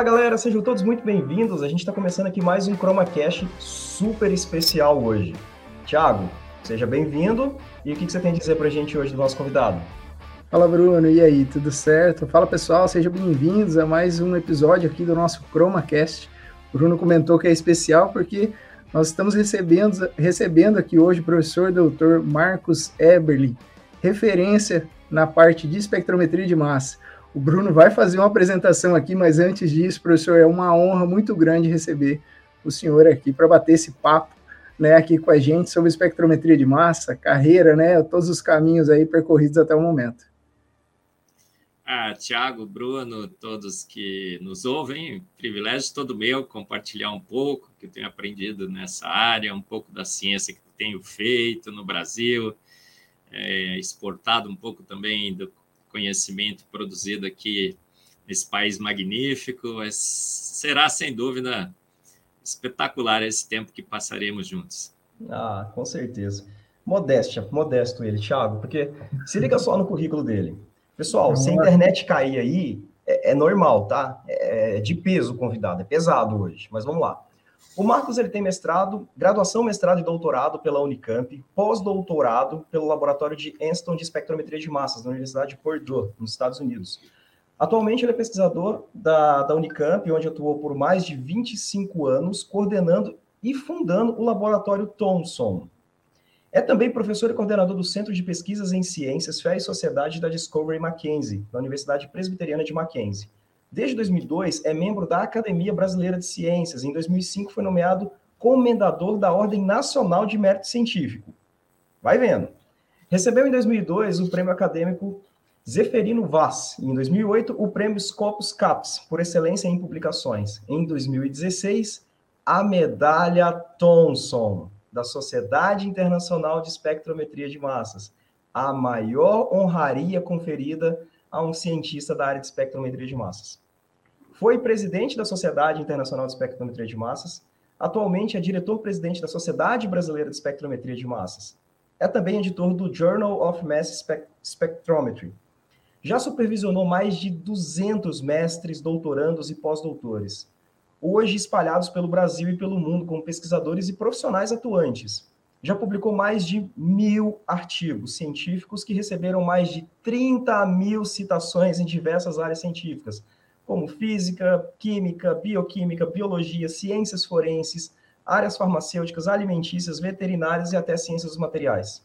Fala galera, sejam todos muito bem-vindos. A gente está começando aqui mais um ChromaCast super especial hoje. Tiago, seja bem-vindo. E o que, você tem a dizer para a gente hoje do nosso convidado? Fala Bruno, e aí, tudo certo? Fala pessoal, sejam bem-vindos a mais um episódio aqui do nosso ChromaCast. O Bruno comentou que é especial porque nós estamos recebendo, recebendo aqui hoje o professor doutor Marcos Eberly, referência na parte de espectrometria de massa. O Bruno vai fazer uma apresentação aqui, mas antes disso, professor, é uma honra muito grande receber o senhor aqui para bater esse papo né, aqui com a gente sobre espectrometria de massa, carreira, né, todos os caminhos aí percorridos até o momento. Ah, Tiago, Bruno, todos que nos ouvem, privilégio todo meu compartilhar um pouco que eu tenho aprendido nessa área, um pouco da ciência que tenho feito no Brasil, é, exportado um pouco também do conhecimento produzido aqui nesse país magnífico. Mas será, sem dúvida, espetacular esse tempo que passaremos juntos. Ah, com certeza. Modéstia, modesto ele, Thiago, porque se liga só no currículo dele. Pessoal, se a internet cair aí, é, é normal, tá? É, é de peso o convidado, é pesado hoje, mas vamos lá. O Marcos ele tem mestrado, graduação, mestrado e doutorado pela Unicamp, pós-doutorado pelo Laboratório de Anston de Espectrometria de Massas, na Universidade de Purdue, nos Estados Unidos. Atualmente ele é pesquisador da, da Unicamp, onde atuou por mais de 25 anos, coordenando e fundando o Laboratório Thomson. É também professor e coordenador do Centro de Pesquisas em Ciências, Fé e Sociedade da Discovery Mackenzie, da Universidade Presbiteriana de Mackenzie. Desde 2002, é membro da Academia Brasileira de Ciências. Em 2005, foi nomeado comendador da Ordem Nacional de Mérito Científico. Vai vendo. Recebeu em 2002 o prêmio acadêmico Zeferino Vaz. Em 2008, o prêmio Scopus Caps, por excelência em publicações. Em 2016, a medalha Thomson, da Sociedade Internacional de Espectrometria de Massas. A maior honraria conferida a um cientista da área de espectrometria de massas. Foi presidente da Sociedade Internacional de Espectrometria de Massas, atualmente é diretor-presidente da Sociedade Brasileira de Espectrometria de Massas. É também editor do Journal of Mass Spectrometry. Já supervisionou mais de 200 mestres, doutorandos e pós-doutores, hoje espalhados pelo Brasil e pelo mundo como pesquisadores e profissionais atuantes. Já publicou mais de mil artigos científicos que receberam mais de 30 mil citações em diversas áreas científicas, como física, química, bioquímica, biologia, ciências forenses, áreas farmacêuticas, alimentícias, veterinárias e até ciências dos materiais.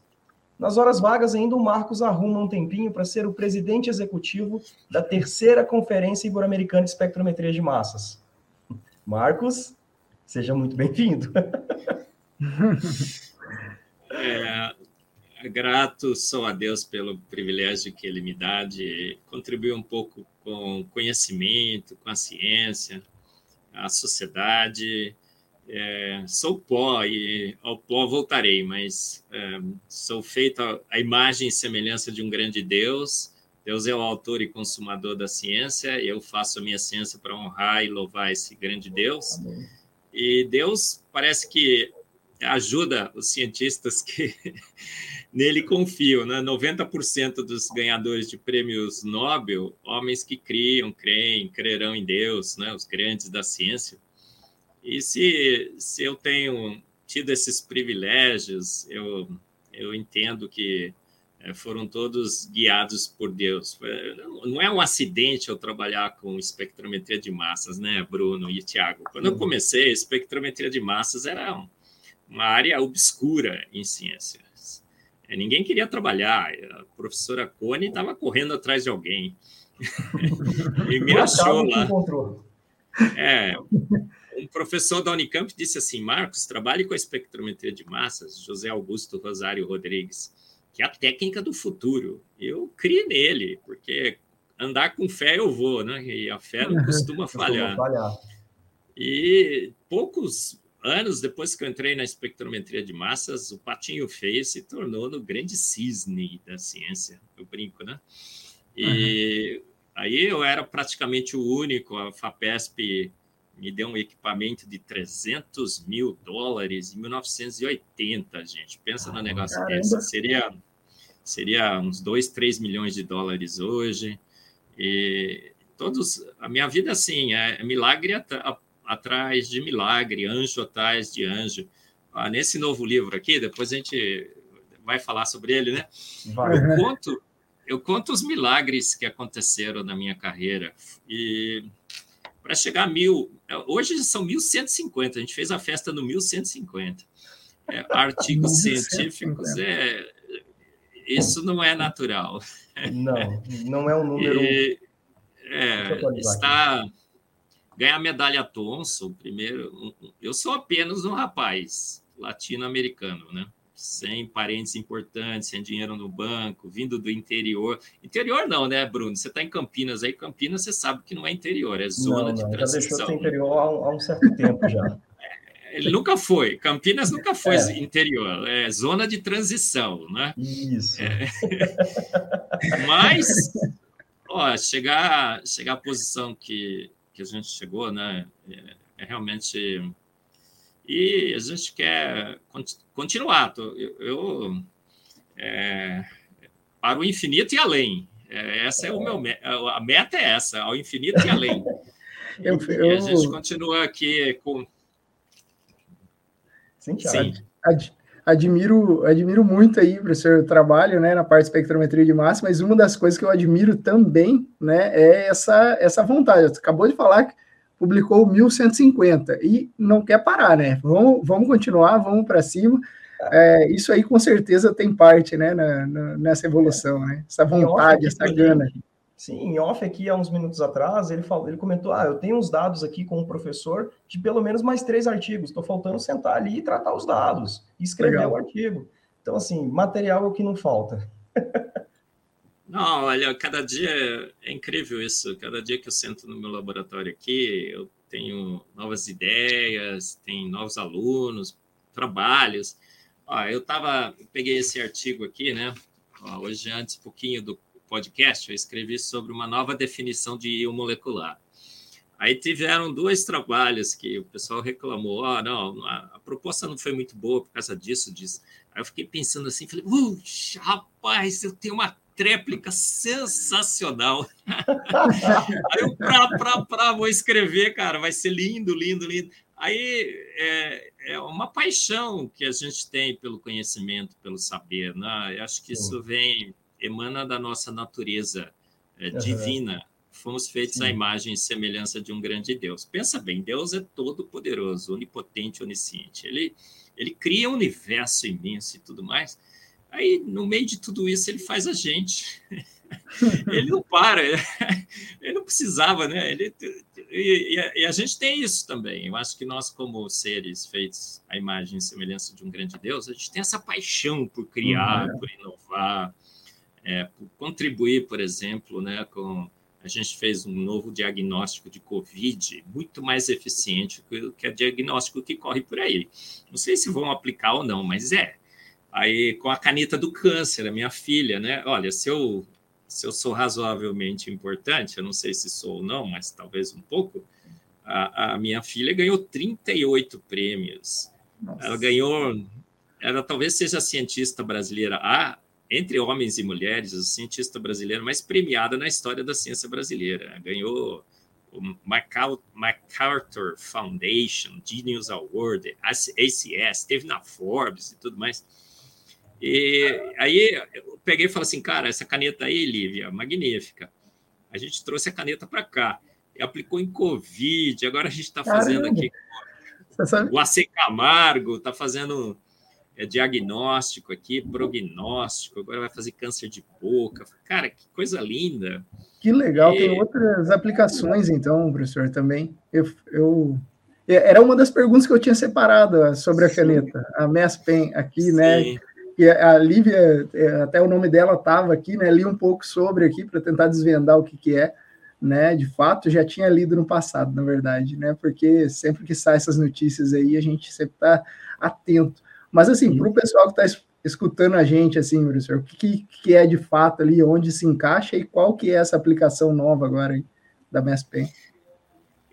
Nas horas vagas, ainda o Marcos arruma um tempinho para ser o presidente executivo da terceira Conferência Ibero-Americana de Espectrometria de Massas. Marcos, seja muito bem-vindo. É, grato sou a Deus pelo privilégio que Ele me dá de contribuir um pouco com conhecimento, com a ciência, a sociedade. É, sou pó e ao pó voltarei, mas é, sou feito a, imagem e semelhança de um grande Deus. Deus é o autor e consumador da ciência, eu faço a minha ciência para honrar e louvar esse grande Deus. E Deus parece que ajuda os cientistas que nele confiam. Né? 90% dos ganhadores de prêmios Nobel, homens que criam, creem, crerão em Deus, né? os grandes da ciência. E se, se eu tenho tido esses privilégios, eu, eu entendo que eh, foram todos guiados por Deus. Não é um acidente eu trabalhar com espectrometria de massas, né, Bruno e Tiago? Quando eu comecei, espectrometria de massas era um uma área obscura em ciências. É, ninguém queria trabalhar, a professora Cone estava correndo atrás de alguém. e me achou lá. É, um professor da Unicamp disse assim: Marcos, trabalhe com a espectrometria de massas, José Augusto Rosário Rodrigues, que é a técnica do futuro. Eu criei nele, porque andar com fé eu vou, né? E a fé não costuma falhar. E poucos anos depois que eu entrei na espectrometria de massas, o Patinho fez se tornou no grande cisne da ciência, eu brinco, né? E uhum. aí eu era praticamente o único, a FAPESP me deu um equipamento de 300 mil dólares em 1980, gente. Pensa ah, no negócio caramba. desse. Seria, seria uns 2, 3 milhões de dólares hoje. E todos, a minha vida assim, é milagre at atrás de milagre, anjo atrás de anjo. Ah, nesse novo livro aqui, depois a gente vai falar sobre ele, né? Vai. Eu conto, eu conto os milagres que aconteceram na minha carreira e para chegar a mil, hoje são 1150, a gente fez a festa no 1150. É, artigos científicos é isso não é natural. Não, não é um número. E, é, está ganhar medalha Thomson, primeiro. Eu sou apenas um rapaz latino-americano, né? Sem parentes importantes, sem dinheiro no banco, vindo do interior. Interior não, né, Bruno? Você está em Campinas aí, Campinas você sabe que não é interior, é zona não, não, de transição. Já deixou de ser interior há um, há um certo tempo já. Ele nunca foi. Campinas nunca foi é. interior. É zona de transição, né? Isso. É. Mas, ó, chegar, chegar à posição que, que a gente chegou, né? É, é realmente. E a gente quer continuar. Eu, eu é, para o infinito e além. É, essa é o meu a meta é essa, ao infinito e além. Eu, eu... E a gente continua aqui com Sim, Sim. Ad, admiro, admiro muito aí o seu trabalho, né, na parte de espectrometria de massa, mas uma das coisas que eu admiro também, né, é essa, essa vontade. Você acabou de falar que publicou 1150 e não quer parar, né? Vamos, vamos continuar, vamos para cima. É, isso aí com certeza tem parte, né, na, na, nessa evolução, né? Essa vontade, essa gana. Sim, em off aqui, há uns minutos atrás, ele, falou, ele comentou: Ah, eu tenho uns dados aqui com o professor de pelo menos mais três artigos. Estou faltando sentar ali e tratar os dados, e escrever Legal. o artigo. Então, assim, material é o que não falta. Não, olha, cada dia é incrível isso. Cada dia que eu sento no meu laboratório aqui, eu tenho novas ideias, tem novos alunos, trabalhos. Ó, eu tava, peguei esse artigo aqui, né? Ó, hoje antes um pouquinho do podcast, eu escrevi sobre uma nova definição de íon molecular. Aí tiveram dois trabalhos que o pessoal reclamou, ah, não, a, proposta não foi muito boa por causa disso, disso. Aí eu fiquei pensando assim, falei, rapaz, eu tenho uma tréplica sensacional. Aí eu, pra, pra, pra, vou escrever, cara, vai ser lindo, lindo, lindo. Aí é, é uma paixão que a gente tem pelo conhecimento, pelo saber, né? Eu acho que isso vem emana da nossa natureza é, uhum. divina. Fomos feitos Sim. à imagem e semelhança de um grande Deus. Pensa bem, Deus é todo poderoso, onipotente, onisciente. Ele, ele cria um universo imenso e tudo mais. Aí, no meio de tudo isso, ele faz a gente. ele não para, ele não precisava, né? Ele, e, e, a gente tem isso também. Eu acho que nós, como seres feitos à imagem e semelhança de um grande Deus, a gente tem essa paixão por criar, uhum. por inovar, é, contribuir, por exemplo, né, com a gente fez um novo diagnóstico de Covid muito mais eficiente que, que o diagnóstico que corre por aí. Não sei se vão aplicar ou não, mas é. Aí, com a caneta do câncer, a minha filha, né? Olha, se eu, se eu sou razoavelmente importante, eu não sei se sou ou não, mas talvez um pouco, a, a minha filha ganhou 38 prêmios. Nossa. Ela ganhou, ela talvez seja a cientista brasileira, a entre homens e mulheres, a cientista brasileira mais premiada na história da ciência brasileira. Ganhou o MacArthur Foundation, Genius Award, ACS, teve na Forbes e tudo mais. E aí eu peguei e falei assim, cara, essa caneta aí, Lívia, magnífica. A gente trouxe a caneta para cá e aplicou em Covid. Agora a gente está fazendo aqui o AC Camargo, está fazendo é diagnóstico aqui, prognóstico, agora vai fazer câncer de boca. Cara, que coisa linda. Que legal, tem outras aplicações, então, professor, também. Eu, eu, Era uma das perguntas que eu tinha separado sobre a Sim. caneta, a Mass Pen aqui, né? Sim. né? E a Lívia, é, até o nome dela estava aqui, né? Li um pouco sobre aqui para tentar desvendar o que, que é, né? De fato, já tinha lido no passado, na verdade, né? Porque sempre que saem essas notícias aí, a gente sempre está atento. Mas, assim, para o pessoal que está escutando a gente, assim, professor, o que, que é de fato ali, onde se encaixa e qual que é essa aplicação nova agora aí, da Mass Pen?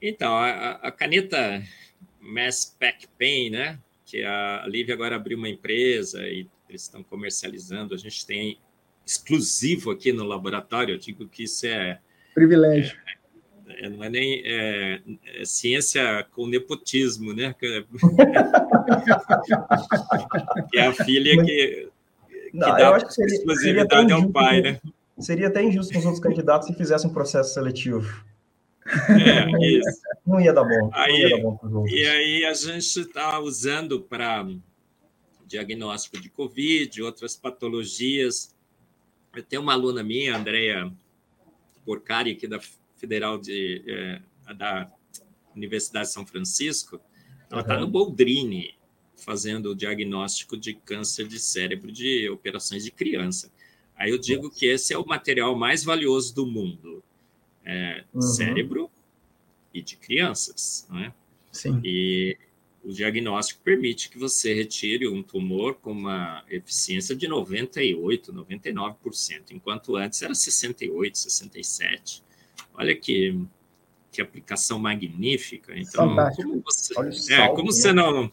Então, a, a caneta Mass Pack Pen, né, que a Lívia agora abriu uma empresa e eles estão comercializando, a gente tem exclusivo aqui no laboratório, eu digo que isso é... Privilégio. É, não é nem é, é ciência com nepotismo, né? que é a filha que, que não, dá seria, exclusividade seria ao pai, né? Seria até injusto com os outros candidatos se fizessem um processo seletivo. É, isso. Não ia dar bom. Aí, dar bom e aí a gente está usando para diagnóstico de Covid, outras patologias. Eu tenho uma aluna minha, Andrea Porcari, aqui da Federal de, é, da Universidade de São Francisco. Ela está uhum. no Boldrini, fazendo o diagnóstico de câncer de cérebro de operações de criança. Aí eu digo que esse é o material mais valioso do mundo. É, uhum. Cérebro e de crianças, né? Sim. E o diagnóstico permite que você retire um tumor com uma eficiência de 98, 99%, enquanto antes era 68, 67. Olha que, que aplicação magnífica. Então, Fantástico. como você, é, como né? você não,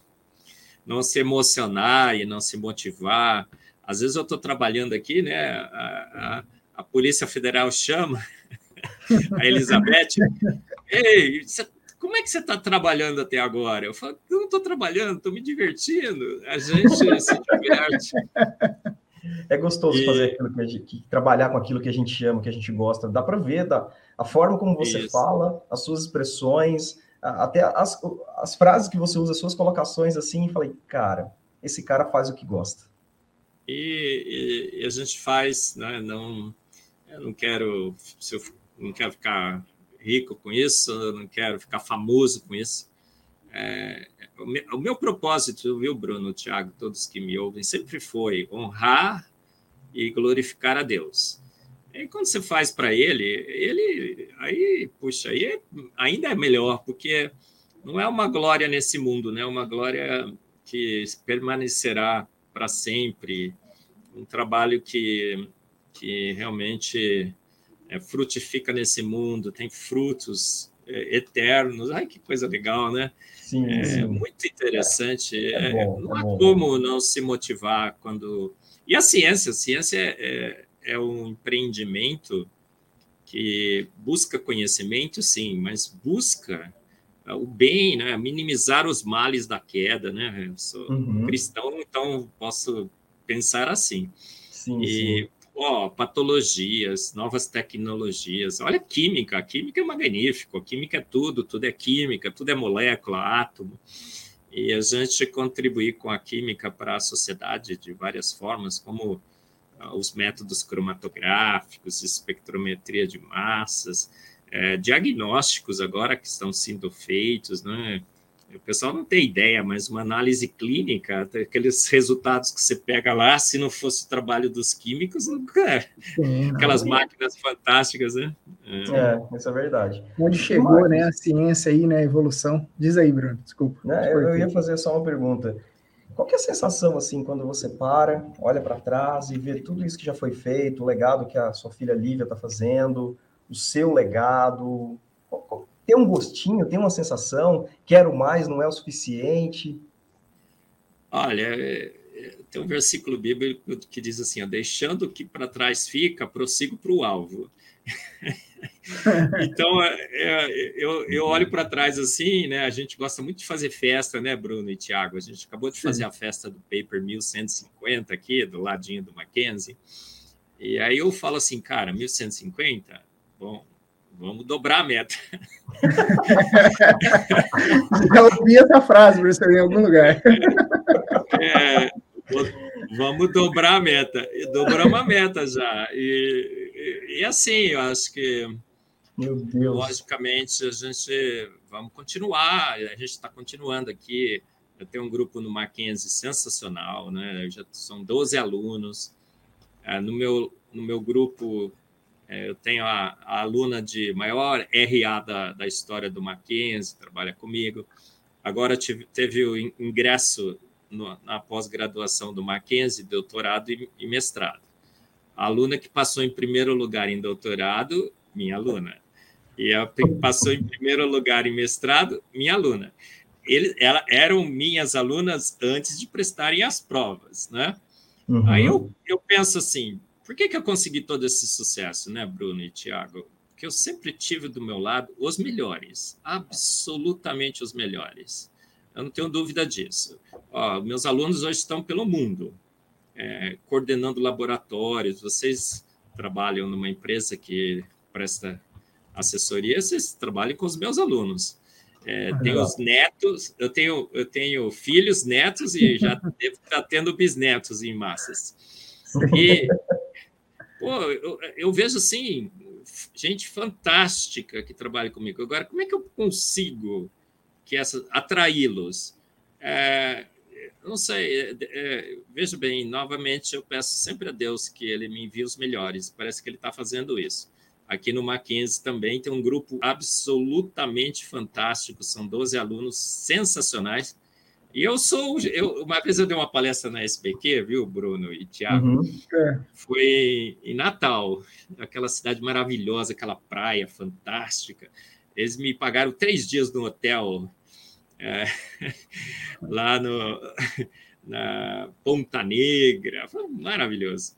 não se emocionar e não se motivar? Às vezes eu estou trabalhando aqui, né? A, a, a Polícia Federal chama a Elizabeth. Ei, você como é que você está trabalhando até agora? Eu falo, eu não estou trabalhando, estou me divertindo. A gente se diverte. É gostoso e... fazer aquilo que, gente, trabalhar com aquilo que a gente ama, que a gente gosta. Dá para ver da, a forma como você Isso. fala, as suas expressões, até as, as frases que você usa, as suas colocações assim, e falei, cara, esse cara faz o que gosta. E, e, e a gente faz, né? Não, eu não quero, se eu não quero ficar rico com isso, eu não quero ficar famoso com isso. É, o, meu, o, meu, propósito, viu, Bruno, Tiago, todos que me ouvem, sempre foi honrar e glorificar a Deus. E quando você faz para ele, ele aí, puxa, aí é, ainda é melhor, porque não é uma glória nesse mundo, né? É uma glória que permanecerá para sempre, um trabalho que, que realmente é, frutifica nesse mundo, tem frutos eternos. Ai, que coisa legal, né? Sim, é sim. muito interessante. É, é bom, não há como não se motivar quando. E a ciência, a ciência é, é um empreendimento que busca conhecimento, sim, mas busca o bem, né? minimizar os males da queda. Né? Eu sou uhum. cristão, então posso pensar assim. Sim, e sim ó, patologias, novas tecnologias. Olha a química, a química é magnífico, a química é tudo, tudo é química, tudo é molécula, átomo. E a gente contribuir com a química para a sociedade de várias formas, como ah, os métodos cromatográficos, espectrometria de massas, é, diagnósticos agora que estão sendo feitos, né? O pessoal não tem ideia, mas uma análise clínica, aqueles resultados que você pega lá, se não fosse o trabalho dos químicos, nunca. Sim, Aquelas não, máquinas fantásticas, né? É. é, isso é verdade. Onde chegou, mas... né, a ciência aí, né, a evolução? Diz aí, Bruno, desculpa. Né, eu, eu ia fazer só uma pergunta. Qual é a sensação, assim, quando você para, olha para trás e vê tudo isso que já foi feito, o legado que a sua filha Lívia está fazendo, o seu legado, qual, tem um gostinho, tem uma sensação, quero mais, não é o suficiente? Olha, é, é, tem um versículo bíblico que diz assim: ó, deixando o que para trás fica, prossigo para o alvo. então, é, eu, eu olho para trás assim, né? A gente gosta muito de fazer festa, né, Bruno e Tiago? A gente acabou de fazer a festa do Paper 1150 aqui, do ladinho do Mackenzie. E aí eu falo assim, cara, 1150? Bom, vamos dobrar a meta. Já ouvi essa frase, Bruce, em algum lugar. É, vamos dobrar a meta. E dobramos a meta já. E, e, e assim, eu acho que, logicamente, a gente vamos continuar. A gente está continuando aqui. Eu tenho um grupo no Mackenzie sensacional, né? Já são 12 alunos. É, no meu, no meu grupo é, eu tenho a, a, aluna de maior RA da, da história do Mackenzie, trabalha comigo. Agora tive, teve o ingresso no, na pós-graduação do Mackenzie, doutorado e, e, mestrado. A aluna que passou em primeiro lugar em doutorado, minha aluna. E a que passou em primeiro lugar em mestrado, minha aluna. Ele, ela, eram minhas alunas antes de prestarem as provas, né? Uhum. Aí eu, eu penso assim, por que, que eu consegui todo esse sucesso, né, Bruno e Tiago? porque eu sempre tive do meu lado os melhores, absolutamente os melhores. Eu não tenho dúvida disso. Ó, meus alunos hoje estão pelo mundo, é, coordenando laboratórios. Vocês trabalham numa empresa que presta assessoria, vocês trabalham com os meus alunos. É, tenho os netos, eu tenho, eu tenho filhos, netos e já devo estar tendo bisnetos em massas. E, pô, eu, eu, vejo assim, gente fantástica que trabalha comigo. Agora, como é que eu consigo que essa atraí-los? É, não sei, é, é, veja bem, novamente eu peço sempre a Deus que ele me envie os melhores. Parece que ele está fazendo isso. Aqui no Mackenzie também tem um grupo absolutamente fantástico, são 12 alunos sensacionais. E eu sou. Eu, uma vez eu dei uma palestra na SBQ, viu, Bruno e Tiago? Uhum. É. Foi em Natal, aquela cidade maravilhosa, aquela praia fantástica. Eles me pagaram três dias no hotel é, lá no, na Ponta Negra, foi maravilhoso.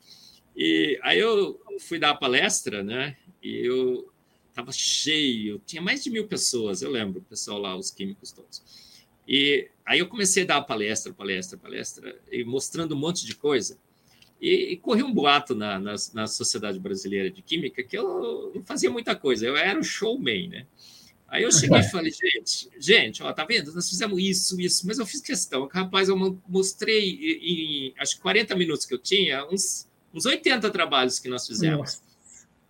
E aí eu fui dar a palestra, né? E eu estava cheio, tinha mais de mil pessoas, eu lembro, o pessoal lá, os químicos todos. E aí eu comecei a dar palestra, palestra, palestra, e mostrando um monte de coisa. E, e corri um boato na, na, na, Sociedade Brasileira de Química que eu não fazia muita coisa, eu era o showman, né? Aí eu cheguei e falei, gente, gente, ó, tá vendo? Nós fizemos isso, isso, mas eu fiz questão. Rapaz, eu mostrei em, em acho que 40 minutos que eu tinha, uns, uns 80 trabalhos que nós fizemos. Nossa.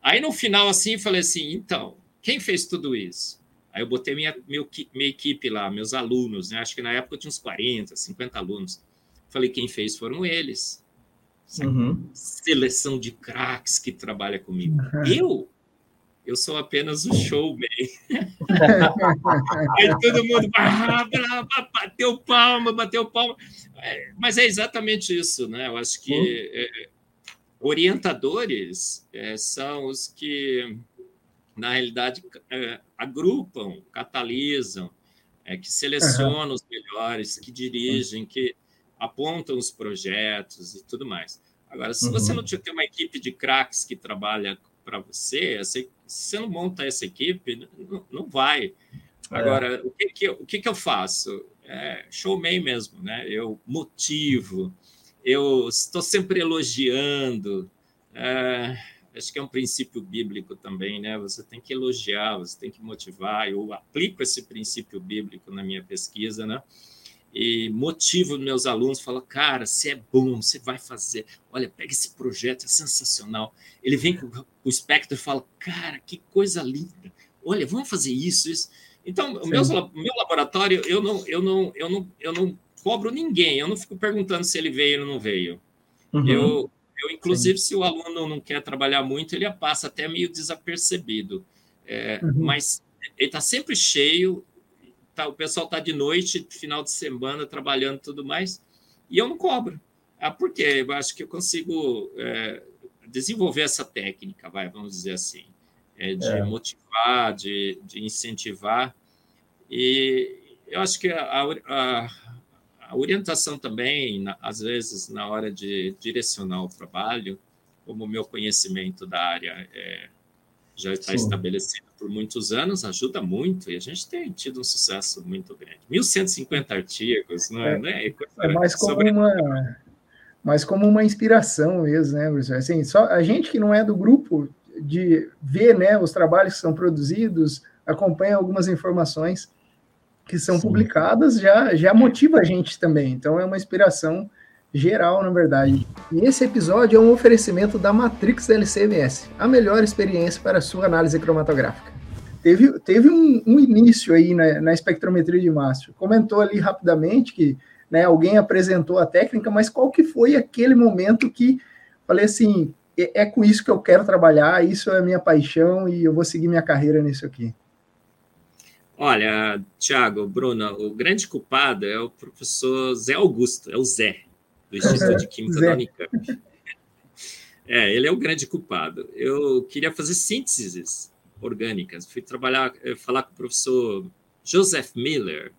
Aí no final, assim, falei assim: então, quem fez tudo isso? Aí eu botei minha, meu, minha equipe lá, meus alunos, né? Acho que na época eu tinha uns 40, 50 alunos. Falei: quem fez foram eles. Uhum. Seleção de craques que trabalha comigo. Uhum. Eu? Eu sou apenas o showman. Aí todo mundo bateu palma, bateu palma. É, mas é exatamente isso, né? Eu acho que uhum Orientadores é, são os que, na realidade, é, agrupam, catalisam, é, que selecionam uhum. os melhores, que dirigem, que apontam os projetos e tudo mais. Agora, se uhum. você não tiver uma equipe de craques que trabalha para você, se você não monta essa equipe, não, não vai. É. Agora, o, que, que, o que, que eu faço? É showman mesmo, né? Eu motivo, eu estou sempre elogiando. É, acho que é um princípio bíblico também, né? Você tem que elogiar, você tem que motivar. Eu aplico esse princípio bíblico na minha pesquisa, né? E motivo meus alunos, falo, cara, você é bom, você vai fazer. Olha, pega esse projeto, é sensacional. Ele vem com o espectro e fala, cara, que coisa linda. Olha, vamos fazer isso, isso. Então, o meu, meu laboratório, eu não, eu não, eu não, eu não cobro ninguém, eu não fico perguntando se ele veio ou não veio. Uhum. Eu, eu, inclusive, Sim. se o aluno não quer trabalhar muito, ele passa até meio desapercebido. É, uhum. Mas ele está sempre cheio, tá, o pessoal está de noite, final de semana, trabalhando e tudo mais, e eu não cobro. Ah, por quê? Eu acho que eu consigo é, desenvolver essa técnica, vai, vamos dizer assim, é, de é. motivar, de, de incentivar. E eu acho que a, a, a orientação também, às vezes, na hora de direcionar o trabalho, como o meu conhecimento da área é, já está Sim. estabelecido por muitos anos, ajuda muito e a gente tem tido um sucesso muito grande. 1.150 artigos, não é? É, né? é mais como sobre... uma mais como uma inspiração mesmo, né, professor? Assim, só a gente que não é do grupo de ver, né, os trabalhos que são produzidos, acompanha algumas informações, que são Sim. publicadas já, já motiva a gente também. Então é uma inspiração geral, na verdade. E esse episódio é um oferecimento da Matrix LCMS, a melhor experiência para a sua análise cromatográfica. Teve, teve um, um início aí na, na, espectrometria de Mastro. Comentou ali rapidamente que né, alguém apresentou a técnica, mas qual que foi aquele momento que falei assim, é, é com isso que eu quero trabalhar, isso é a minha paixão e eu vou seguir minha carreira nisso aqui. Olha, Tiago, Bruna, o grande culpado é o professor Zé Augusto, é o Zé, do Instituto de Química da Unicamp. É, ele é o grande culpado. Eu queria fazer sínteses orgânicas. Fui trabalhar, eh, falar com o professor Joseph Miller,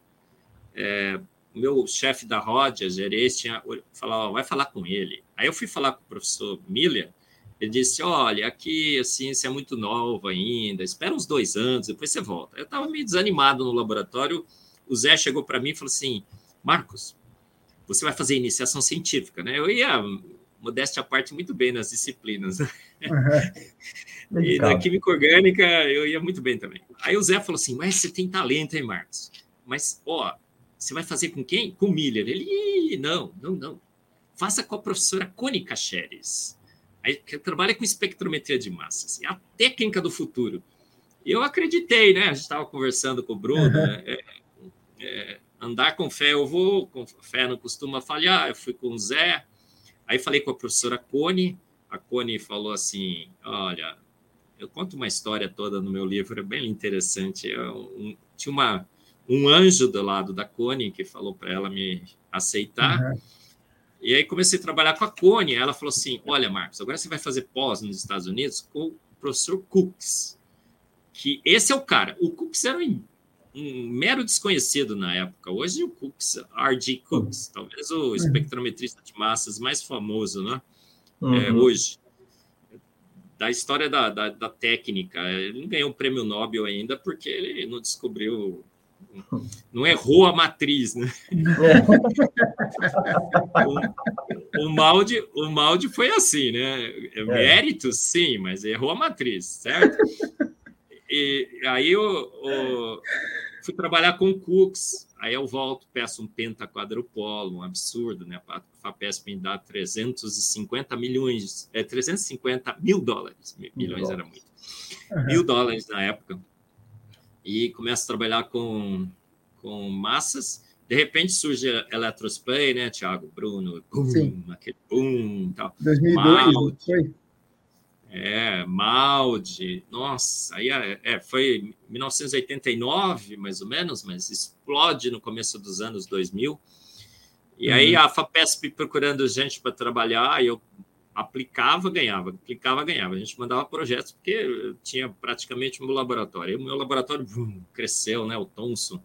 é, meu chefe da Rodia, gerente, tinha falou, vai falar com ele. Aí eu fui falar com o professor Miller, Ele disse: Olha, aqui a ciência é muito nova ainda, espera uns dois anos, depois você volta. Eu estava meio desanimado no laboratório. O Zé chegou para mim e falou assim: Marcos, você vai fazer iniciação científica, né? Eu ia, modéstia à parte, muito bem nas disciplinas. Uhum. e na química orgânica eu ia muito bem também. Aí o Zé falou assim: Mas você tem talento, hein, Marcos? Mas, ó, você vai fazer com quem? Com o Miller. Ele, não, não, não. Faça com a professora Cônica Xeres. Que trabalha com espectrometria de massas. É a técnica do futuro. E eu acreditei, né? A gente estava conversando com o Bruno. Uhum. Né? É, é, andar com fé eu vou, com fé não costuma falhar. Eu fui com o Zé. Aí falei com a professora Cone. A Cone falou assim: Olha, eu conto uma história toda no meu livro, é bem interessante. Eu, um, tinha uma um anjo do lado da Cone que falou para ela me aceitar. Uhum. E aí comecei a trabalhar com a Cone. Ela falou assim: Olha, Marcos, agora você vai fazer pós nos Estados Unidos com o professor Cooks. Que esse é o cara. O Cooks era um, um mero desconhecido na época. Hoje o Cooks, R.G. Cooks, talvez o uhum. espectrometrista de massas mais famoso, né? É, uhum. É, hoje da história da, da, da, técnica. Ele não ganhou o prêmio Nobel ainda porque ele não descobriu não errou a matriz, né? o, o, Maldi, o Maldi foi assim, né? É. Mérito, sim, mas errou a matriz, certo? E aí eu, fui trabalhar com Cooks, aí eu volto, peço um pentaquadrupolo, um absurdo, né? A FAPESP me dá 350 milhões, é, 350 mil dólares, milhões era muito, mil dólares na época e começo a trabalhar com, com massas. De repente surge a né, Thiago, Bruno, boom, aquele boom tal. 2002, foi? É, Maldi, nossa, aí é, é, foi 1989, mais ou menos, mas explode no começo dos anos 2000. E uhum. aí a FAPESP procurando gente para trabalhar, e eu aplicava, ganhava, aplicava, ganhava. A gente mandava projetos porque tinha praticamente um laboratório. E o meu laboratório bum, cresceu, né? O Thomson.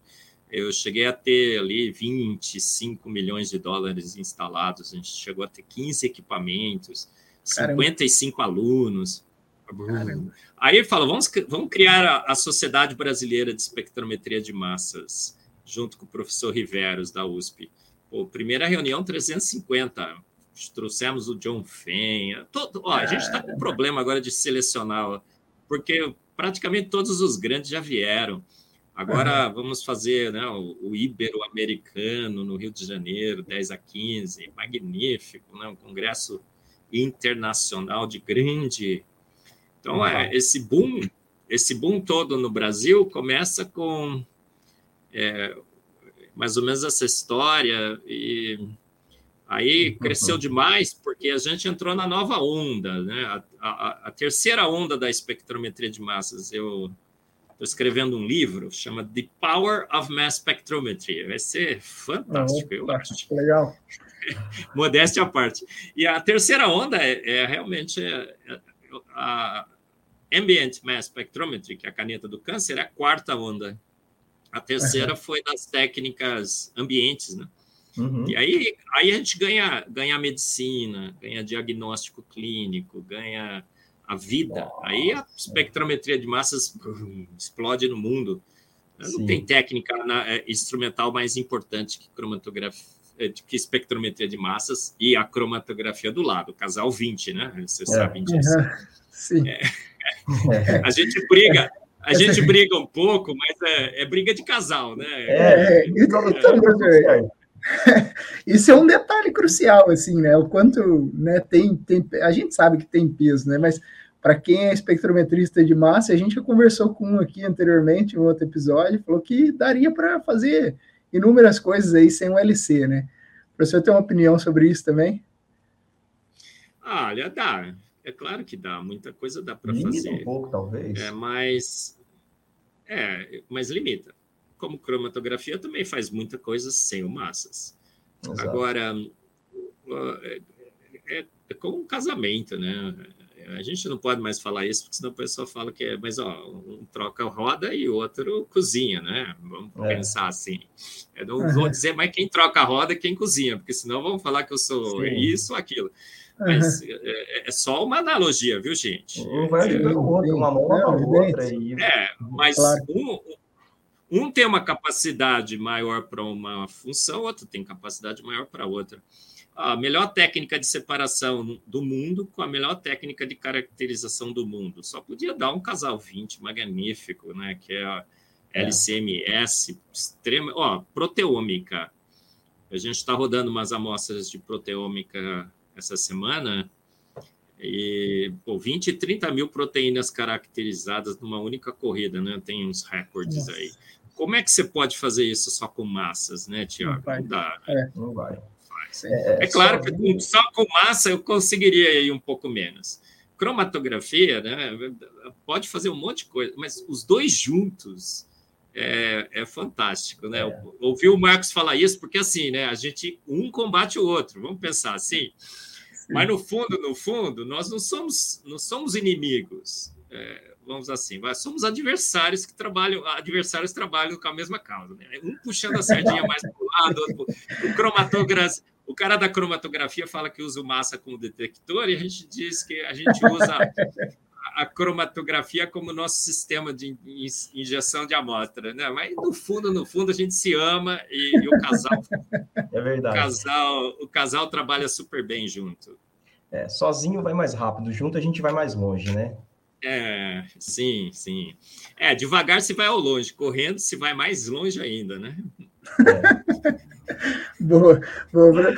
Eu cheguei a ter ali 25 milhões de dólares instalados. A gente chegou a ter 15 equipamentos, Caramba. 55 alunos. Caramba. Aí ele fala: vamos, vamos criar a, a Sociedade Brasileira de Espectrometria de Massas, junto com o professor Riveros, da USP. Pô, primeira reunião, 350 trouxemos o John Fenn. Todo, ó, a gente está com um problema agora de selecionar, porque praticamente todos os grandes já vieram. Agora vamos fazer né, o, o Ibero-Americano no Rio de Janeiro, 10 a 15, magnífico, né, um congresso internacional de grande. Então, é, esse boom, esse boom todo no Brasil começa com é, mais ou menos essa história e Aí uhum. cresceu demais porque a gente entrou na nova onda, né? A, a, a terceira onda da espectrometria de massas. Eu estou escrevendo um livro, chama The Power of Mass Spectrometry. Vai ser fantástico, eu acho. Legal. Modéstia à parte. E a terceira onda é, é realmente é, é, a Ambient Mass Spectrometry, que é a caneta do câncer, é a quarta onda. A terceira uhum. foi das técnicas ambientes, né? Uhum. E aí, aí a gente ganha, ganha medicina, ganha diagnóstico clínico, ganha a vida. Aí a espectrometria de massas explode no mundo. Sim. Não tem técnica na, é, instrumental mais importante que cromatografia, é, que espectrometria de massas e a cromatografia do lado, casal 20, né? Vocês é. sabem disso. Sim. É. A gente briga, a gente briga um pouco, mas é, é briga de casal, né? É, é, é, Isso é um detalhe crucial, assim, né? O quanto né, tem, tem. A gente sabe que tem peso, né? Mas para quem é espectrometrista de massa, a gente já conversou com um aqui anteriormente, em um outro episódio, falou que daria para fazer inúmeras coisas aí sem um LC, né? O professor tem uma opinião sobre isso também? Ah, olha, dá. É claro que dá, muita coisa dá para fazer. um pouco, talvez. É, mas, é, mas limita como cromatografia, também faz muita coisa sem o massas. Exato. Agora, é, é, é, como um casamento, né? A gente não pode mais falar isso, porque senão a pessoa fala que é, mas ó, um troca roda e o outro cozinha, né? Vamos é. pensar assim. Eu não vou dizer mais quem troca a roda quem cozinha, porque senão vão falar que eu sou Sim. isso ou aquilo. Mas uhum. é, é, só uma analogia, viu, gente? Um vai ajudar o outro, uma mão lava a outra. E... É, mas claro. um, um tem uma capacidade maior para uma função, outro tem capacidade maior para outra. A melhor técnica de separação do mundo com a melhor técnica de caracterização do mundo. Só podia dar um casal 20 magnífico, né? Que é a LCMS, extrema, ó, proteômica. A gente está rodando umas amostras de proteômica essa semana, e pô, 20, 30 mil proteínas caracterizadas numa única corrida, né? Tem uns recordes Nossa. aí. Como é que você pode fazer isso só com massas, né, Tiago? Não, não, dá. Né? É, não vai. É, é, claro só... que só com massa eu conseguiria ir um pouco menos. Cromatografia, né? Pode fazer um monte de coisa, mas os dois juntos é, é fantástico, né? É. Ouvi o Marcos falar isso porque assim, né? A gente um combate o outro. Vamos pensar assim. Sim. Mas no fundo, no fundo, nós não somos não somos inimigos. É, vamos assim, somos adversários que trabalham, adversários trabalham com a mesma causa, né? Um puxando a sardinha mais para o lado, outro, o cromatografia, o cara da cromatografia fala que usa o massa como detector e a gente diz que a gente usa a cromatografia como nosso sistema de injeção de amostra, né? Mas no fundo, no fundo, a gente se ama e, e o casal, é verdade. O casal, o casal trabalha super bem junto. É, sozinho vai mais rápido, junto a gente vai mais longe, né? É, sim, sim. É, devagar se vai ao longe, correndo se vai mais longe ainda, né? É. boa, boa.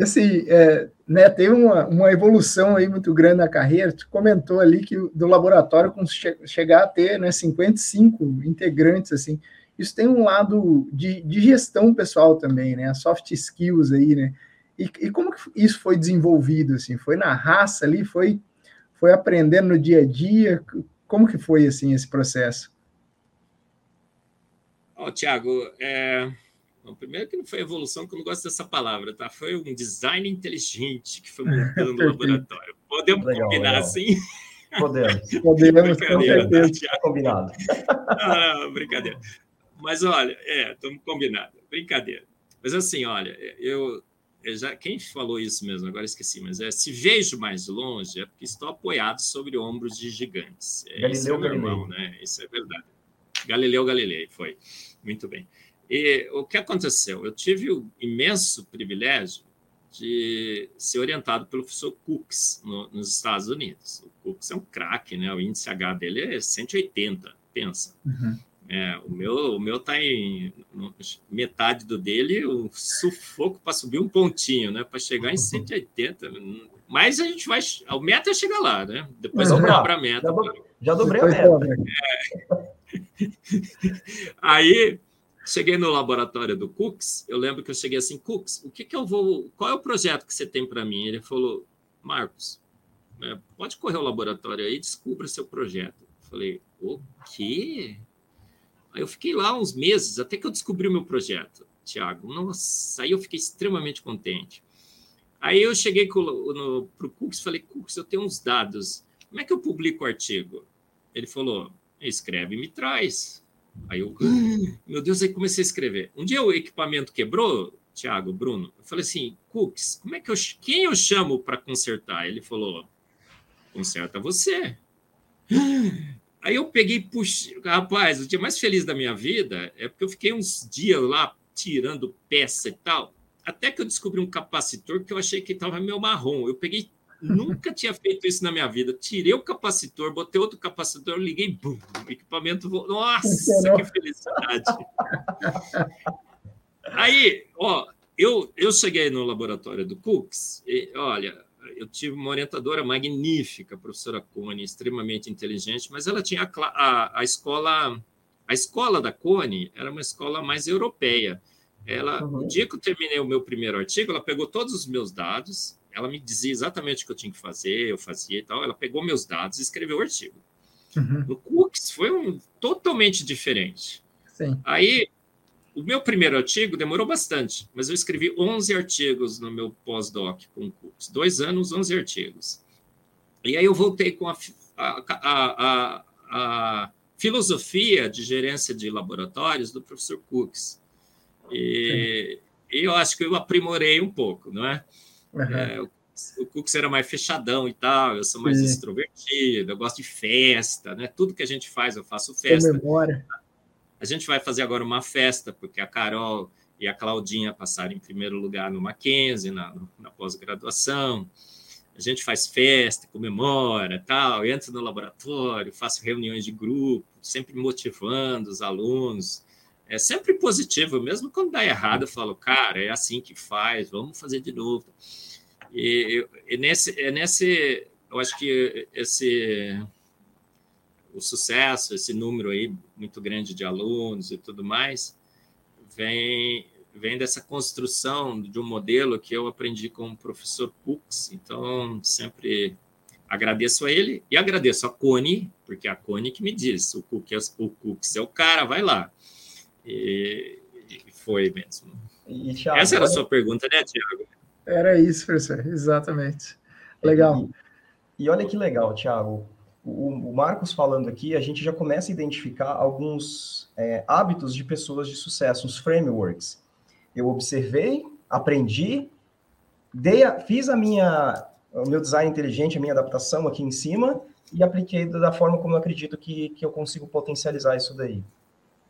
Assim, é, né, teve uma, uma evolução aí muito grande na carreira. Tu comentou ali que do laboratório che chegar a ter né, 55 integrantes, assim. Isso tem um lado de, de gestão pessoal também, né? Soft skills aí, né? E, e como que isso foi desenvolvido, assim? Foi na raça ali? Foi, foi aprendendo no dia a dia? Como que foi, assim, esse processo? Oh, Tiago, é Bom, primeiro que não foi evolução, que eu não gosto dessa palavra, tá? Foi um design inteligente que foi montando no laboratório. Podemos legal, combinar legal. assim? Podemos. Podemos, com certeza. Tá combinado. Ah, brincadeira. Mas olha, é, estamos combinados. Brincadeira. Mas assim, olha, eu, já quem falou isso mesmo, agora esqueci, mas é se vejo mais longe é porque estou apoiado sobre ombros de gigantes. É, Galileu, isso é normal, Galilei. né? Isso é verdade. Galileu Galilei, foi. Muito bem. E o que aconteceu? Eu tive o imenso privilégio de ser orientado pelo professor Cooks no, nos Estados Unidos. O Cooks é um craque, né? O índice H dele é 180, pensa. Uhum. É, o meu o meu tá em metade do dele, o sufoco para subir um pontinho, né? Para chegar em 180. Mas a gente vai. A meta é chegar lá, né? Depois eu dobra a meta. Já, já dobrei a meta. É. Aí Cheguei no laboratório do Cooks, eu lembro que eu cheguei assim, Cooks, o que, que eu vou. Qual é o projeto que você tem para mim? Ele falou, Marcos, é, pode correr o laboratório aí, descubra seu projeto. Eu falei, o quê? Aí eu fiquei lá uns meses, até que eu descobri o meu projeto, Tiago. Nossa, aí eu fiquei extremamente contente. Aí eu cheguei para o Cooks e falei, Cooks, eu tenho uns dados, como é que eu publico o artigo? Ele falou, escreve e me traz. Aí eu, meu Deus, aí comecei a escrever. Um dia o equipamento quebrou, Tiago, Bruno. Eu falei assim, Cooks, como é que eu, quem eu chamo para consertar? Ele falou, conserta você. Aí eu peguei, puxei, rapaz, o dia mais feliz da minha vida é porque eu fiquei uns dias lá tirando peça e tal, até que eu descobri um capacitor que eu achei que estava meio marrom. Eu peguei Nunca tinha feito isso na minha vida. Tirei o capacitor, botei outro capacitor, liguei, bum, o equipamento. Nossa, que felicidade! Aí, ó, eu, eu cheguei no laboratório do Cooks, e, olha, eu tive uma orientadora magnífica, a professora Cone, extremamente inteligente, mas ela tinha a, a, a escola. A escola da Cone era uma escola mais europeia. Ela, uhum. no dia que eu terminei o meu primeiro artigo, ela pegou todos os meus dados, ela me dizia exatamente o que eu tinha que fazer, eu fazia e tal. Ela pegou meus dados e escreveu o artigo. Uhum. No Cooks foi um totalmente diferente. Sim. Aí, o meu primeiro artigo demorou bastante, mas eu escrevi 11 artigos no meu pós-doc com o Cooks. Dois anos, 11 artigos. E aí eu voltei com a, a, a, a filosofia de gerência de laboratórios do professor Cooks. E, e eu acho que eu aprimorei um pouco, não é? Uhum. é o Cooks era mais fechadão e tal, eu sou mais Sim. extrovertido, eu gosto de festa, né? Tudo que a gente faz, eu faço festa. Memória. A gente vai fazer agora uma festa, porque a Carol e a Claudinha passaram em primeiro lugar no Mackenzie, na, na pós-graduação. A gente faz festa, comemora, tal, entra no laboratório, faço reuniões de grupo, sempre motivando os alunos. É sempre positivo, mesmo quando dá errado, eu falo, cara, é assim que faz, vamos fazer de novo. E, e nesse, é nesse, eu acho que esse o sucesso, esse número aí muito grande de alunos e tudo mais, vem vem dessa construção de um modelo que eu aprendi com o professor Cooks. Então, sempre agradeço a ele e agradeço a Cone, porque é a Cone que me diz, o Cooks, o Cooks é o cara, vai lá. E, e foi mesmo. E, Thiago, Essa era a sua pergunta, né, Tiago? Era isso, professor, exatamente. Legal. E, e olha que legal, Tiago. O, o, Marcos falando aqui, a gente já começa a identificar alguns é, hábitos de pessoas de sucesso, os frameworks. Eu observei, aprendi, dei a, fiz a minha, o meu design inteligente, a minha adaptação aqui em cima e apliquei da forma como eu acredito que, que eu consigo potencializar isso daí.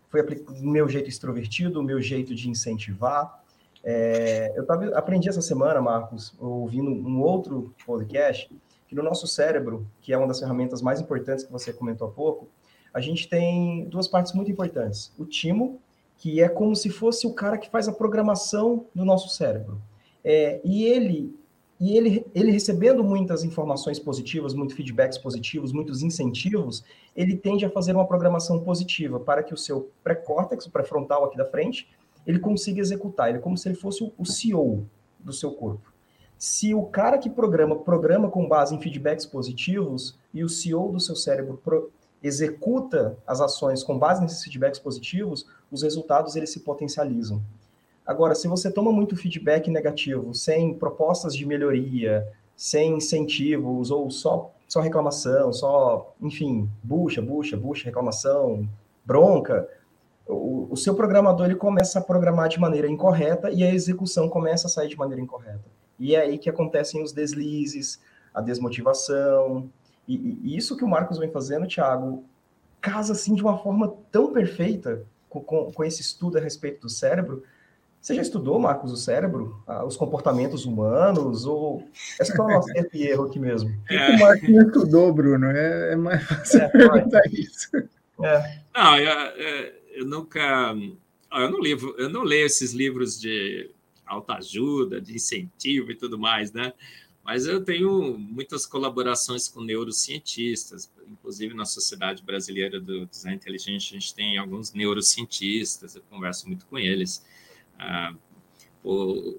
Foi o meu jeito extrovertido, o meu jeito de incentivar, é, eu tava, aprendi essa semana, Marcos, ouvindo um outro podcast, que no nosso cérebro, que é uma das ferramentas mais importantes que você comentou há pouco, a gente tem duas partes muito importantes. O timo, que é como se fosse o cara que faz a programação do nosso cérebro. É, e ele, e ele, ele recebendo muitas informações positivas, muitos feedbacks positivos, muitos incentivos, ele tende a fazer uma programação positiva para que o seu pré-córtex, o pré-frontal aqui da frente, ele consiga executar. Ele é como se ele fosse o CEO do seu corpo. Se o cara que programa, programa com base em feedbacks positivos e o CEO do seu cérebro pro, executa as ações com base nesses feedbacks positivos, os resultados eles se potencializam. Agora, se você toma muito feedback negativo, sem propostas de melhoria, sem incentivos ou só só reclamação, só, enfim, bucha, bucha, bucha, reclamação, bronca, o, o seu programador ele começa a programar de maneira incorreta e a execução começa a sair de maneira incorreta. E é aí que acontecem os deslizes, a desmotivação. E, e isso que o Marcos vem fazendo, Thiago, casa assim de uma forma tão perfeita com, com, com esse estudo a respeito do cérebro. Você já estudou, Marcos, o cérebro, ah, os comportamentos humanos, ou é só um acerto e erro aqui mesmo? É. O Marcos não estudou, Bruno, é, é mais fácil é, perguntar isso. É. Não, é, é eu nunca. Eu não, livro, eu não leio esses livros de autoajuda, de incentivo e tudo mais, né? Mas eu tenho muitas colaborações com neurocientistas, inclusive na Sociedade Brasileira do Design Inteligente, a gente tem alguns neurocientistas, eu converso muito com eles. Ah, o,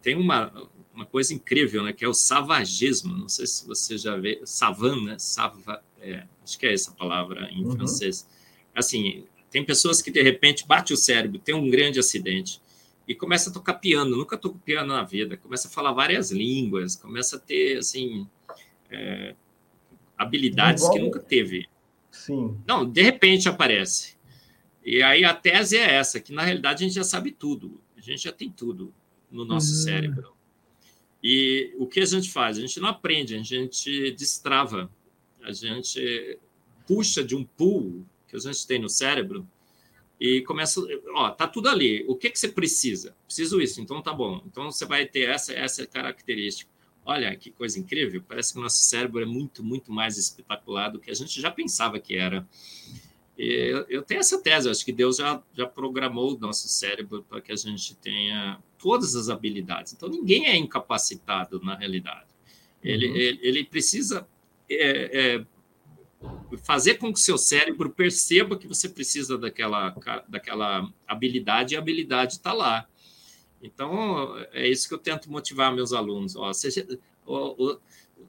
tem uma, uma coisa incrível, né, que é o savagismo, não sei se você já vê, savana, né? Sava, é, acho que é essa palavra em uhum. francês. Assim, tem pessoas que de repente bate o cérebro, tem um grande acidente e começa a tocar piano. Nunca tocou piano na vida. Começa a falar várias línguas, começa a ter assim é, habilidades Igual... que nunca teve. Sim. Não, de repente aparece. E aí a tese é essa, que na realidade a gente já sabe tudo. A gente já tem tudo no nosso uhum. cérebro. E o que a gente faz? A gente não aprende, a gente destrava. A gente puxa de um pool que a gente tem no cérebro e começa, ó, tá tudo ali. O que que você precisa? Preciso isso. Então tá bom. Então você vai ter essa essa característica. Olha que coisa incrível. Parece que o nosso cérebro é muito muito mais espetacular do que a gente já pensava que era. E eu, eu tenho essa tese. Acho que Deus já já programou o nosso cérebro para que a gente tenha todas as habilidades. Então ninguém é incapacitado na realidade. Ele, uhum. ele, ele, precisa é, é, fazer com que seu cérebro perceba que você precisa daquela, daquela habilidade e a habilidade está lá. Então, é isso que eu tento motivar meus alunos. Ó, seja, ó,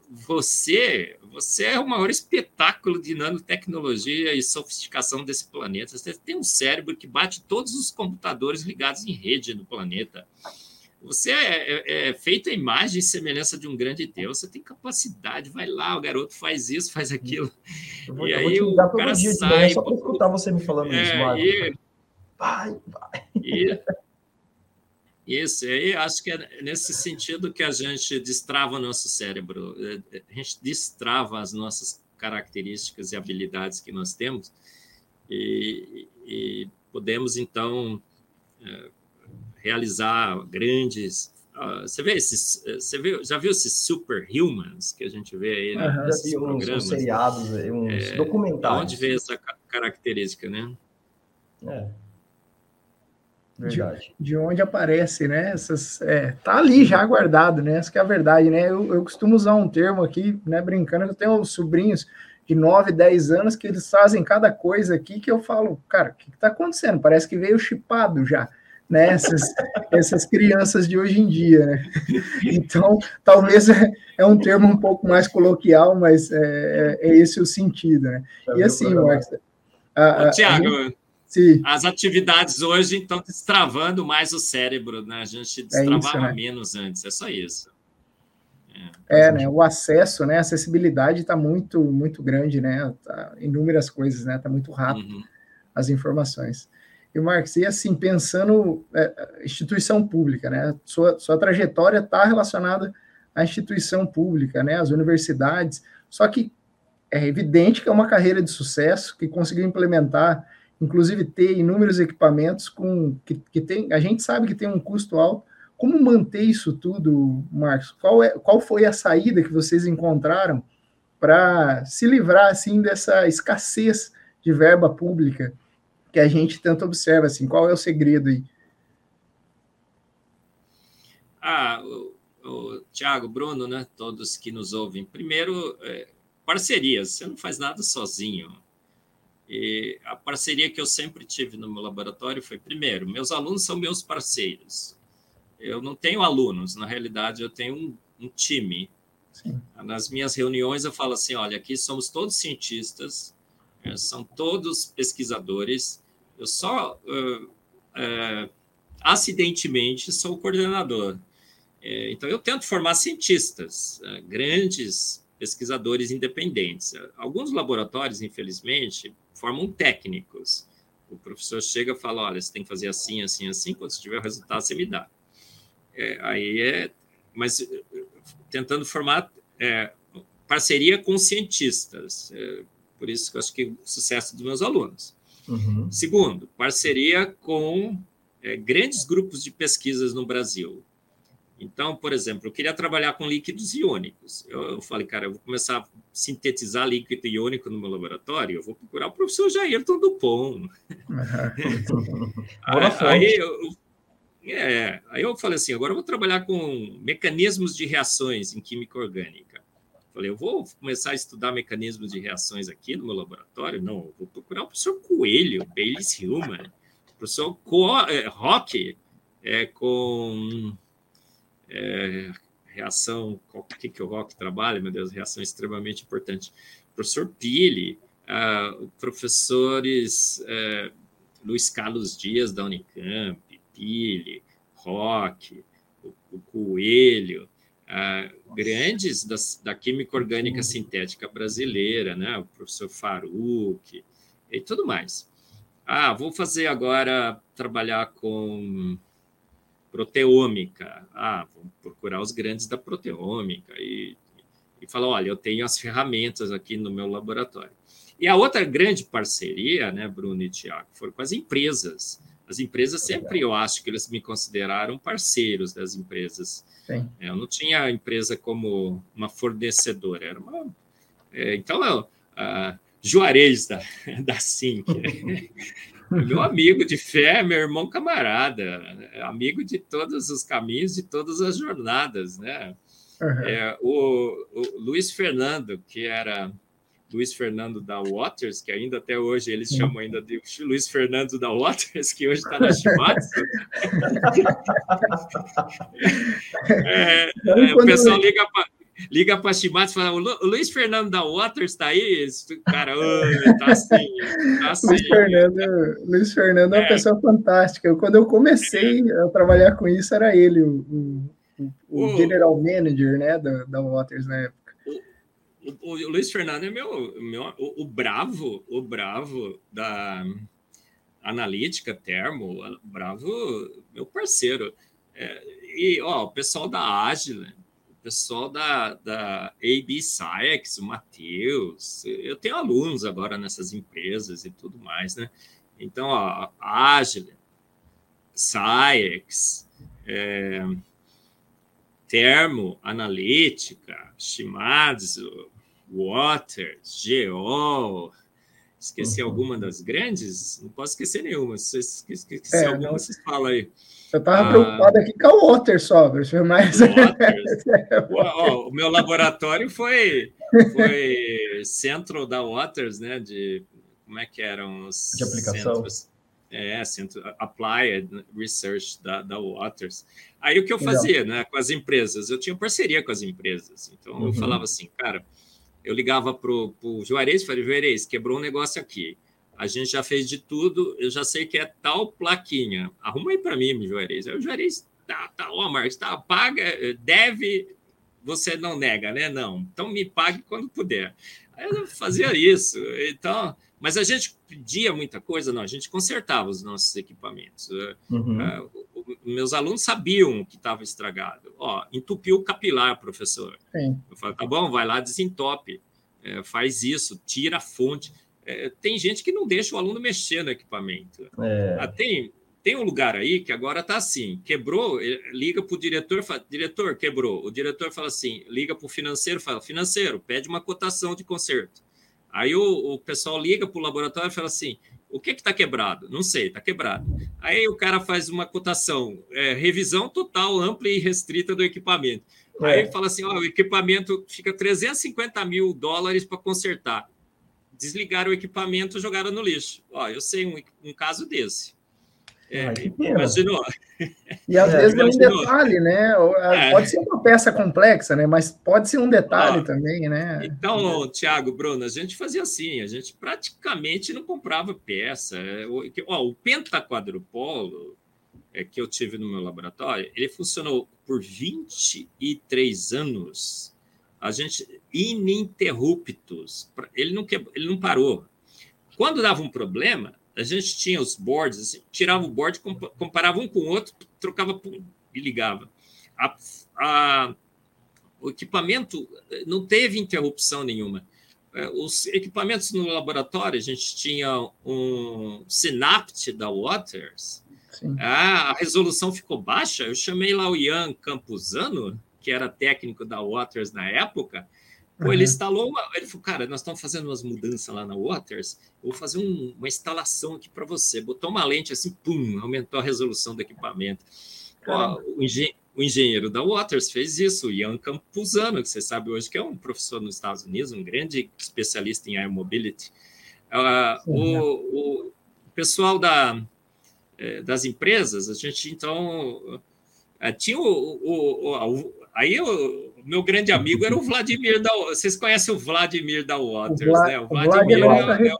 você, você é o maior espetáculo de nanotecnologia e sofisticação desse planeta. Você tem um cérebro que bate todos os computadores ligados em rede no planeta. Você é, é, é feito a imagem e semelhança de um grande Deus, você tem capacidade, vai lá, o garoto faz isso, faz aquilo. Vou, e aí o cara sai. Só para escutar você me falando é, isso, Marcos. E, vai, vai. E, isso, aí acho que é nesse sentido que a gente destrava o nosso cérebro, é, a gente destrava as nossas características e habilidades que nós temos e, e podemos, então, é, realizar grandes. Uh, você vê esses, você viu, já viu esses superhumans que a gente vê aí né, uhum, nesses programas? Uns seriados, uns é, documentários. Onde vê essa característica, né? É. Verdade. De, de, onde aparece, né? Essas, é, tá ali já guardado, né? Essa é a verdade, né? Eu, eu costumo usar um termo aqui, né? Brincando, eu tenho sobrinhos de 9, 10 anos que eles fazem cada coisa aqui que eu falo, cara, o que, que tá acontecendo? Parece que veio chipado já né, essas, essas crianças de hoje em dia, né? Então, talvez é, é um termo um pouco mais coloquial, mas é, é, é esse o sentido, né? E assim, Marcos... Tiago, as atividades hoje estão destravando mais o cérebro, né? A gente destravava é isso, né? menos antes, é só isso. É, é né? O acesso, né? A acessibilidade está muito, muito grande, né? Tá, inúmeras coisas, né? Está muito rápido uhum. as informações. E, Marcos, e assim, pensando é, instituição pública, né? Sua, sua trajetória está relacionada à instituição pública, né? Às universidades, só que é evidente que é uma carreira de sucesso, que conseguiu implementar, inclusive ter inúmeros equipamentos com que, que tem, a gente sabe que tem um custo alto. Como manter isso tudo, Marcos? Qual, é, qual foi a saída que vocês encontraram para se livrar assim dessa escassez de verba pública que a gente tanto observa, assim, qual é o segredo aí? Ah, o, o Tiago, Bruno, né, todos que nos ouvem. Primeiro, é, parcerias, você não faz nada sozinho. E a parceria que eu sempre tive no meu laboratório foi, primeiro, meus alunos são meus parceiros. Eu não tenho alunos, na realidade, eu tenho um, um time. Sim. Nas minhas reuniões, eu falo assim: olha, aqui somos todos cientistas, é, são todos pesquisadores, eu só uh, uh, acidentemente sou coordenador. É, então, eu tento formar cientistas, uh, grandes pesquisadores independentes. Alguns laboratórios, infelizmente, formam técnicos. O professor chega e fala: olha, você tem que fazer assim, assim, assim. Quando você tiver o resultado, você me dá. É, aí é. Mas tentando formar é, parceria com cientistas. É, por isso que eu acho que o sucesso dos meus alunos. Uhum. Segundo, parceria com é, grandes grupos de pesquisas no Brasil. Então, por exemplo, eu queria trabalhar com líquidos iônicos. Eu, eu, falei, cara, eu vou começar a sintetizar líquido iônico no meu laboratório, eu vou procurar o professor Jairton Dupont. Uhum. aí, eu, é, aí eu falei assim, agora eu vou trabalhar com mecanismos de reações em química orgânica. Falei, eu vou começar a estudar mecanismos de reações aqui no meu laboratório? Não, vou procurar o professor Coelho, Baylis Hillman, o professor Co é, Rock, é, com é, reação, o que, que o Rock trabalha? Meu Deus, reação extremamente importante. professor Pili, uh, professores uh, Luiz Carlos Dias, da Unicamp, Pili, Rock, o, o Coelho, uh, grandes das, da química orgânica sintética brasileira, né? o professor Faruq e tudo mais. Ah, vou fazer agora trabalhar com proteômica. Ah, vou procurar os grandes da proteômica e, e falar, olha, eu tenho as ferramentas aqui no meu laboratório. E a outra grande parceria, né, Bruno e Tiago, foram com as empresas. As empresas sempre, eu acho que eles me consideraram parceiros das empresas. Sim. É, eu não tinha a empresa como uma fornecedora, era uma. É, então, eu, a Juarez da, da SINC, meu amigo de fé, meu irmão camarada, amigo de todos os caminhos, de todas as jornadas, né? Uhum. É, o, o Luiz Fernando, que era Luiz Fernando da Waters, que ainda até hoje eles chamam ainda de Luiz Fernando da Waters, que hoje está na Shimatsu. é, é, o pessoal liga para liga para Shimatsu e fala: o Luiz Fernando da Waters está aí? Cara, tá assim, tá assim. Luiz Fernando, Luiz Fernando é uma é. pessoa fantástica. Quando eu comecei a trabalhar com isso, era ele, o, o, o, o general manager né, da, da Waters na época. O, o, Luiz Fernando é meu, meu o, o bravo, o bravo da analítica termo, bravo, meu parceiro. É, e ó, o pessoal da Agile, o pessoal da, da AB Science, o Matheus, eu tenho alunos agora nessas empresas e tudo mais, né? Então, ó, Agile, Science, é, Termo, Analítica, Shimadzu, Waters, Geol, esqueci uhum. alguma das grandes? Não posso esquecer nenhuma. Se esquecer é, alguma, não... vocês falam aí. Eu estava ah, preocupado aqui com a Water só, mas... o, o meu laboratório foi, foi centro da Waters, né? De como é que eram os de aplicação. centros? É, centro Applied Research da, da Waters. Aí o que eu fazia, né, com as empresas? Eu tinha parceria com as empresas. Então uhum. eu falava assim, cara, eu ligava para o Juarez e falei, Juarez, quebrou um negócio aqui. A gente já fez de tudo, eu já sei que é tal plaquinha. Arruma aí para mim, Juarez. Aí o Juarez, tá, tá, ó, Marcos, tá, paga, deve, você não nega, né? Não. Então me pague quando puder. Aí eu fazia isso. Então, mas a gente pedia muita coisa, não, a gente consertava os nossos equipamentos. Uhum. Uh, meus alunos sabiam que estava estragado. Ó, entupiu o capilar, professor. Sim. Eu falo, tá bom, vai lá, desentope, é, faz isso, tira a fonte. É, tem gente que não deixa o aluno mexer no equipamento. É. Ah, tem, tem um lugar aí que agora está assim, quebrou, liga para o diretor, fala, diretor, quebrou. O diretor fala assim, liga para o financeiro, fala, financeiro, pede uma cotação de conserto. Aí o, o pessoal liga para o laboratório e fala assim, o que está quebrado? Não sei, está quebrado. Aí o cara faz uma cotação, é, revisão total, ampla e restrita do equipamento. É. Aí fala assim: ó, o equipamento fica 350 mil dólares para consertar. Desligaram o equipamento, jogaram no lixo. Ó, eu sei um, um caso desse. É, imaginou? E às é, vezes é um detalhe, né? É. Pode ser uma peça complexa, né? Mas pode ser um detalhe também, né? Então, Tiago, Bruno, a gente fazia assim, a gente praticamente não comprava peça. Ó, o pentaquadrupolo é, que eu tive no meu laboratório, ele funcionou por 23 anos. A gente ininterruptos. Ele não, quebrou, ele não parou. Quando dava um problema, a gente tinha os boards, assim, tirava o board, comparava um com o outro, trocava e ligava. A, a, o equipamento eh, não teve interrupção nenhuma. Eh, os equipamentos no laboratório, a gente tinha um Synapt da Waters, a resolução ficou baixa. Eu chamei lá o Ian Campuzano, que era técnico da Waters na época, Uhum. ele instalou uma. Ele falou, cara, nós estamos fazendo umas mudanças lá na Waters. Eu vou fazer um, uma instalação aqui para você. Botou uma lente assim, pum, aumentou a resolução do equipamento. o, engen o, engenheiro da Waters fez isso, o Ian Campuzano, que você sabe hoje que é um professor nos Estados Unidos, um grande especialista em air mobility. Uh, Sim, o, o, pessoal da, eh, das empresas, a gente então. Uh, tinha o, o, aí o, meu grande amigo era o Vladimir da. Vocês conhecem o Vladimir da Waters, o Vla... né? O Vladimir Vlad é, nossa, é,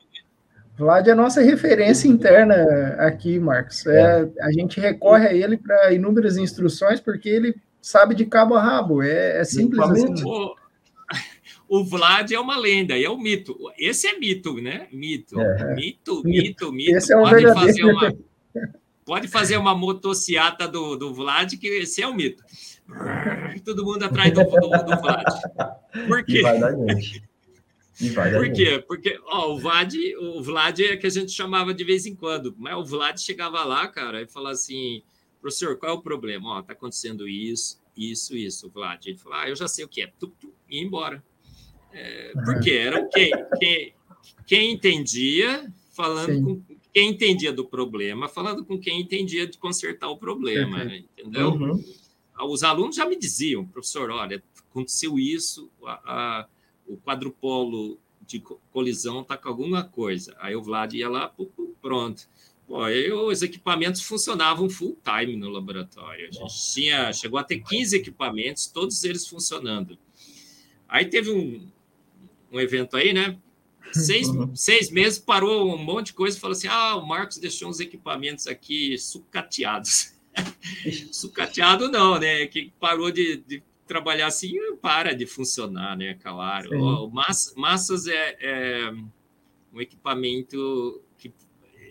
Vlad é a nossa referência interna aqui, Marcos. É, a gente recorre a ele para inúmeras instruções, porque ele sabe de cabo a rabo. É, é simples assim. O, o Vlad é uma lenda, é um mito. Esse é mito, né? Mito, é. mito, mito, mito. Esse é um pode verdadeiro. fazer uma, pode fazer uma motociata do, do Vlad, que esse é o um mito todo mundo atrás do, do, do Vlad. Por quê? E vai dar gente. Por quê? Porque ó, o, Vlad, o Vlad é que a gente chamava de vez em quando, mas o Vlad chegava lá, cara, e falava assim: professor, qual é o problema? Ó, tá acontecendo isso, isso, isso, Vlad. Ele falou: ah, eu já sei o que é, tu, tu, e ir embora. É, por quê? Era quem, quem, quem entendia falando Sim. com quem entendia do problema, falando com quem entendia de consertar o problema, uhum. entendeu? Uhum os alunos já me diziam, professor, olha, aconteceu isso, a, a, o quadrupolo de colisão está com alguma coisa. Aí o Vlad ia lá, pronto. Bom, aí os equipamentos funcionavam full time no laboratório. A gente tinha, chegou a ter 15 equipamentos, todos eles funcionando. Aí teve um, um evento aí, né? Seis, uhum. seis meses parou um monte de coisa e falou assim: ah, o Marcos deixou uns equipamentos aqui sucateados. Sucateado não, né? Que parou de, de, trabalhar assim, para de funcionar, né? Claro. O, mass, massas é, é, um equipamento que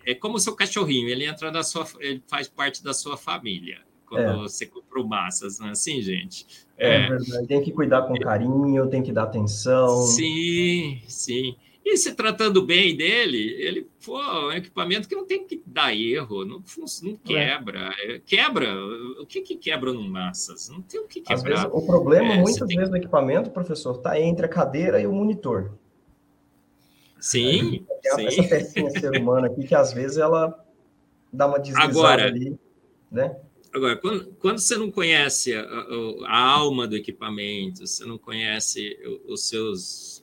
é como o seu cachorrinho, ele entra na sua, ele faz parte da sua família quando é. você comprou massas, não é assim, gente? É, é verdade. Tem que cuidar com carinho, tem que dar atenção. Sim, sim. E se tratando bem dele, ele foi um equipamento que não tem que dar erro, não, não é. quebra. É. Quebra. O que, que quebra no massas? Não tem o que quebrar. Às vezes, o problema, é, muitas vezes, do equipamento, professor, está entre a cadeira e o monitor. Sim, essa, sim. Essa pecinha ser humana aqui, que às vezes ela dá uma deslizada Agora, ali, né? Agora, quando, quando você não conhece a, a, a, alma do equipamento, você não conhece os seus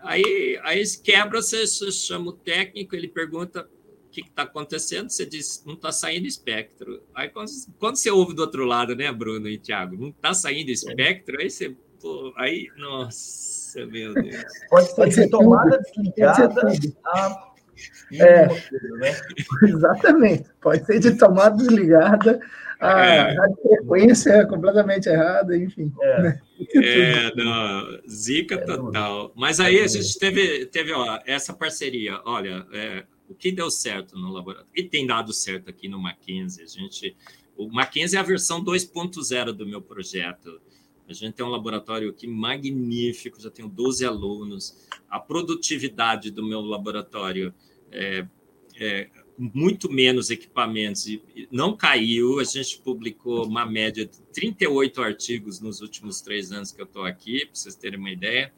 Aí, aí quebra, você, você chama o técnico, ele pergunta o que está acontecendo, você diz, não está saindo espectro. Aí quando, quando você ouve do outro lado, né, Bruno e Thiago, não está saindo espectro, aí você, pô, aí, nossa, meu Deus. Pode ser, Pode ser tomada desligada a... É, né? exatamente. Pode ser de tomada desligada, a é. frequência é completamente errada, enfim. É. Né? É, não, zica é total. Mas aí a é gente teve, teve ó, essa parceria. Olha, é, o que deu certo no laboratório? E tem dado certo aqui no Mackenzie. A gente, o Mackenzie é a versão 2.0 do meu projeto. A gente tem um laboratório aqui magnífico, já tenho 12 alunos. A produtividade do meu laboratório é, é muito menos equipamentos e não caiu. A gente publicou uma média de 38 artigos nos últimos três anos que eu estou aqui, para vocês terem uma ideia.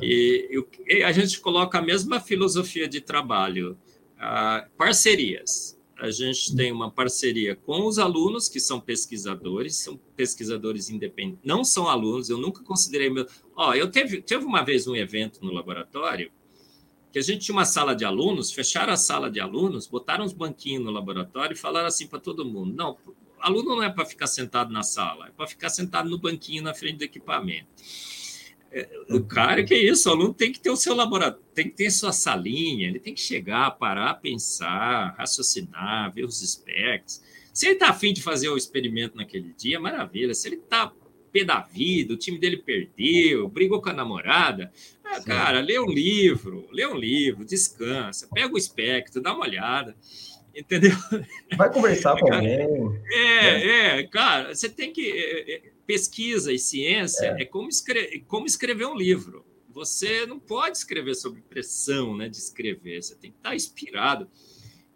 E, e, a gente coloca a mesma filosofia de trabalho. Parcerias. A gente tem uma parceria com os alunos, que são pesquisadores, são pesquisadores independentes, não são alunos, eu nunca considerei meu. Ó, eu teve, teve uma vez um evento no laboratório que a gente tinha uma sala de alunos, fecharam a sala de alunos, botaram uns banquinhos no laboratório e falaram assim para todo mundo: não, aluno não é para ficar sentado na sala, é para ficar sentado no banquinho na frente do equipamento. É, o cara, que é isso, o aluno tem que ter o seu laboratório, tem que ter sua salinha, ele tem que chegar, parar, pensar, raciocinar, ver os specs. Se ele está afim de fazer o experimento naquele dia, maravilha. Se ele está pé da vida, o time dele perdeu, brigou com a namorada. Ah, cara, lê um livro, lê um livro, descansa, pega o espectro, dá uma olhada, entendeu? Vai conversar com alguém. É, é, cara, você tem que. É, é, pesquisa e ciência é, é como, escrever, como escrever um livro. Você não pode escrever sobre pressão né, de escrever, você tem que estar inspirado.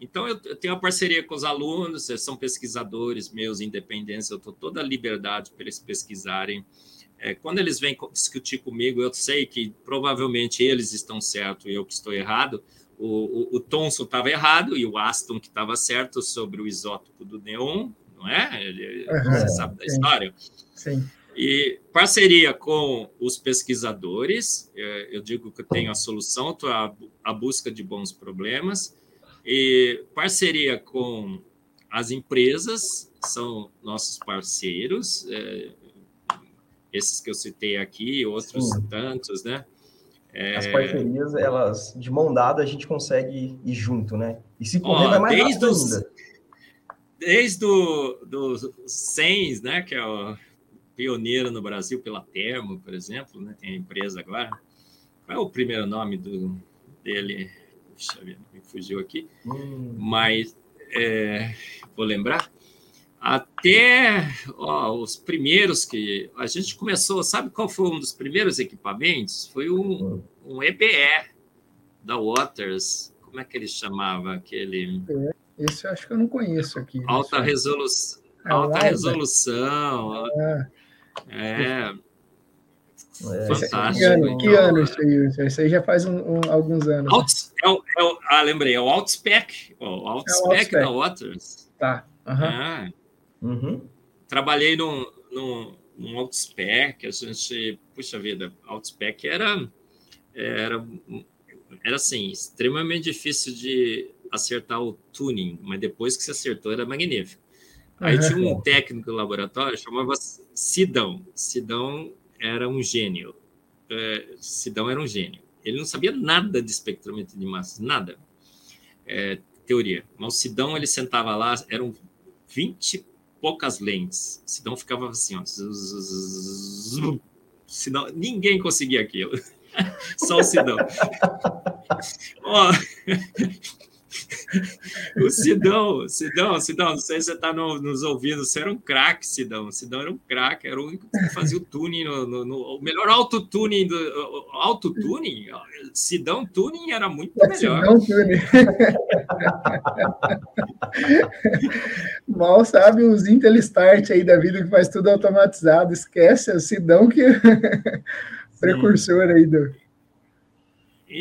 Então, eu, tenho uma parceria com os alunos, são pesquisadores meus independentes, eu estou toda a liberdade para eles pesquisarem. É, quando eles vêm discutir comigo, eu sei que provavelmente eles estão certos e eu que estou errado. O, o, o Thomson estava errado e o Aston que estava certo sobre o isótopo do neon, não é? Ele, uhum, você sabe da sim. história? Sim. E parceria com os pesquisadores, é, eu digo que eu tenho a solução, estou à busca de bons problemas e parceria com as empresas, são nossos parceiros, é, esses que eu citei aqui, outros Sim. tantos, né? É... As parcerias, elas, de mão dada, a gente consegue ir junto, né? E se correr, Ó, vai mais desde os, ainda. Desde o SENS, né, que é o pioneiro no Brasil pela Termo, por exemplo, né, tem a empresa agora. Qual é o primeiro nome do, dele? Puxa vida, me fugiu aqui. Hum. Mas é, vou lembrar. Até ó, os primeiros que a gente começou, sabe qual foi um dos primeiros equipamentos? Foi um, um EBE da Waters. Como é que ele chamava aquele? É, esse eu acho que eu não conheço aqui. Alta, resolu... É alta resolução. É. é. É, Fantástico. Que ano, que ano isso aí? Isso aí já faz um, um, alguns anos. Alt, é o, é o, ah, lembrei, é o Outspec. O Outspec é da Waters. Tá. Uhum. Ah. Uhum. Trabalhei num, num, num Outspec, a gente, puxa vida, Outspec era, era, era assim, extremamente difícil de acertar o tuning, mas depois que se acertou era magnífico. Aí uhum. tinha um técnico do laboratório, chamava Sidão. Sidão era um gênio. É, Sidão era um gênio. Ele não sabia nada de espectrometria de massas, nada. É, teoria. Mas o Sidão, ele sentava lá, eram 20 poucas lentes. Sidão ficava assim, ó. Sidão, ninguém conseguia aquilo. Só o Sidão. ó, o Sidão, Sidão, Sidão, não sei se você está no, nos ouvindo, você era um craque, Sidão. Sidão era um craque, era o único que fazia o tuning, no, no, no o melhor autotuning do autotuning. Sidão Tuning era muito é, melhor. Sidão Tuning. Mal sabe os Intel Start aí da vida que faz tudo automatizado. Esquece, é o Sidão que precursor aí do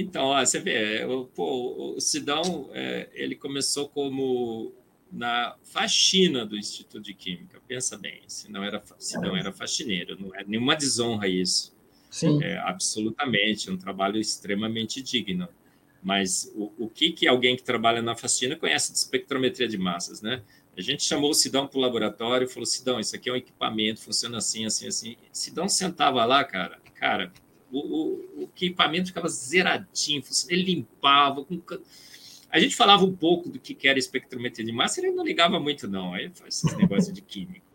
então, ó, você vê, o, pô, o Sidão, é, ele começou como na faxina do Instituto de Química. Pensa bem, Sidão era, Sidão era faxineiro, não é nenhuma desonra isso. Sim. É, absolutamente, um trabalho extremamente digno. Mas o, o que, que alguém que trabalha na faxina conhece de espectrometria de massas, né? A gente chamou o Sidão para o laboratório e falou: Sidão, isso aqui é um equipamento, funciona assim, assim, assim. Sidão sentava lá, cara, cara, o, o, equipamento ficava zeradinho, ele limpava. Com... A gente falava um pouco do que era espectrometria de massa, ele não ligava muito, não. Aí faz esses negócios de químico.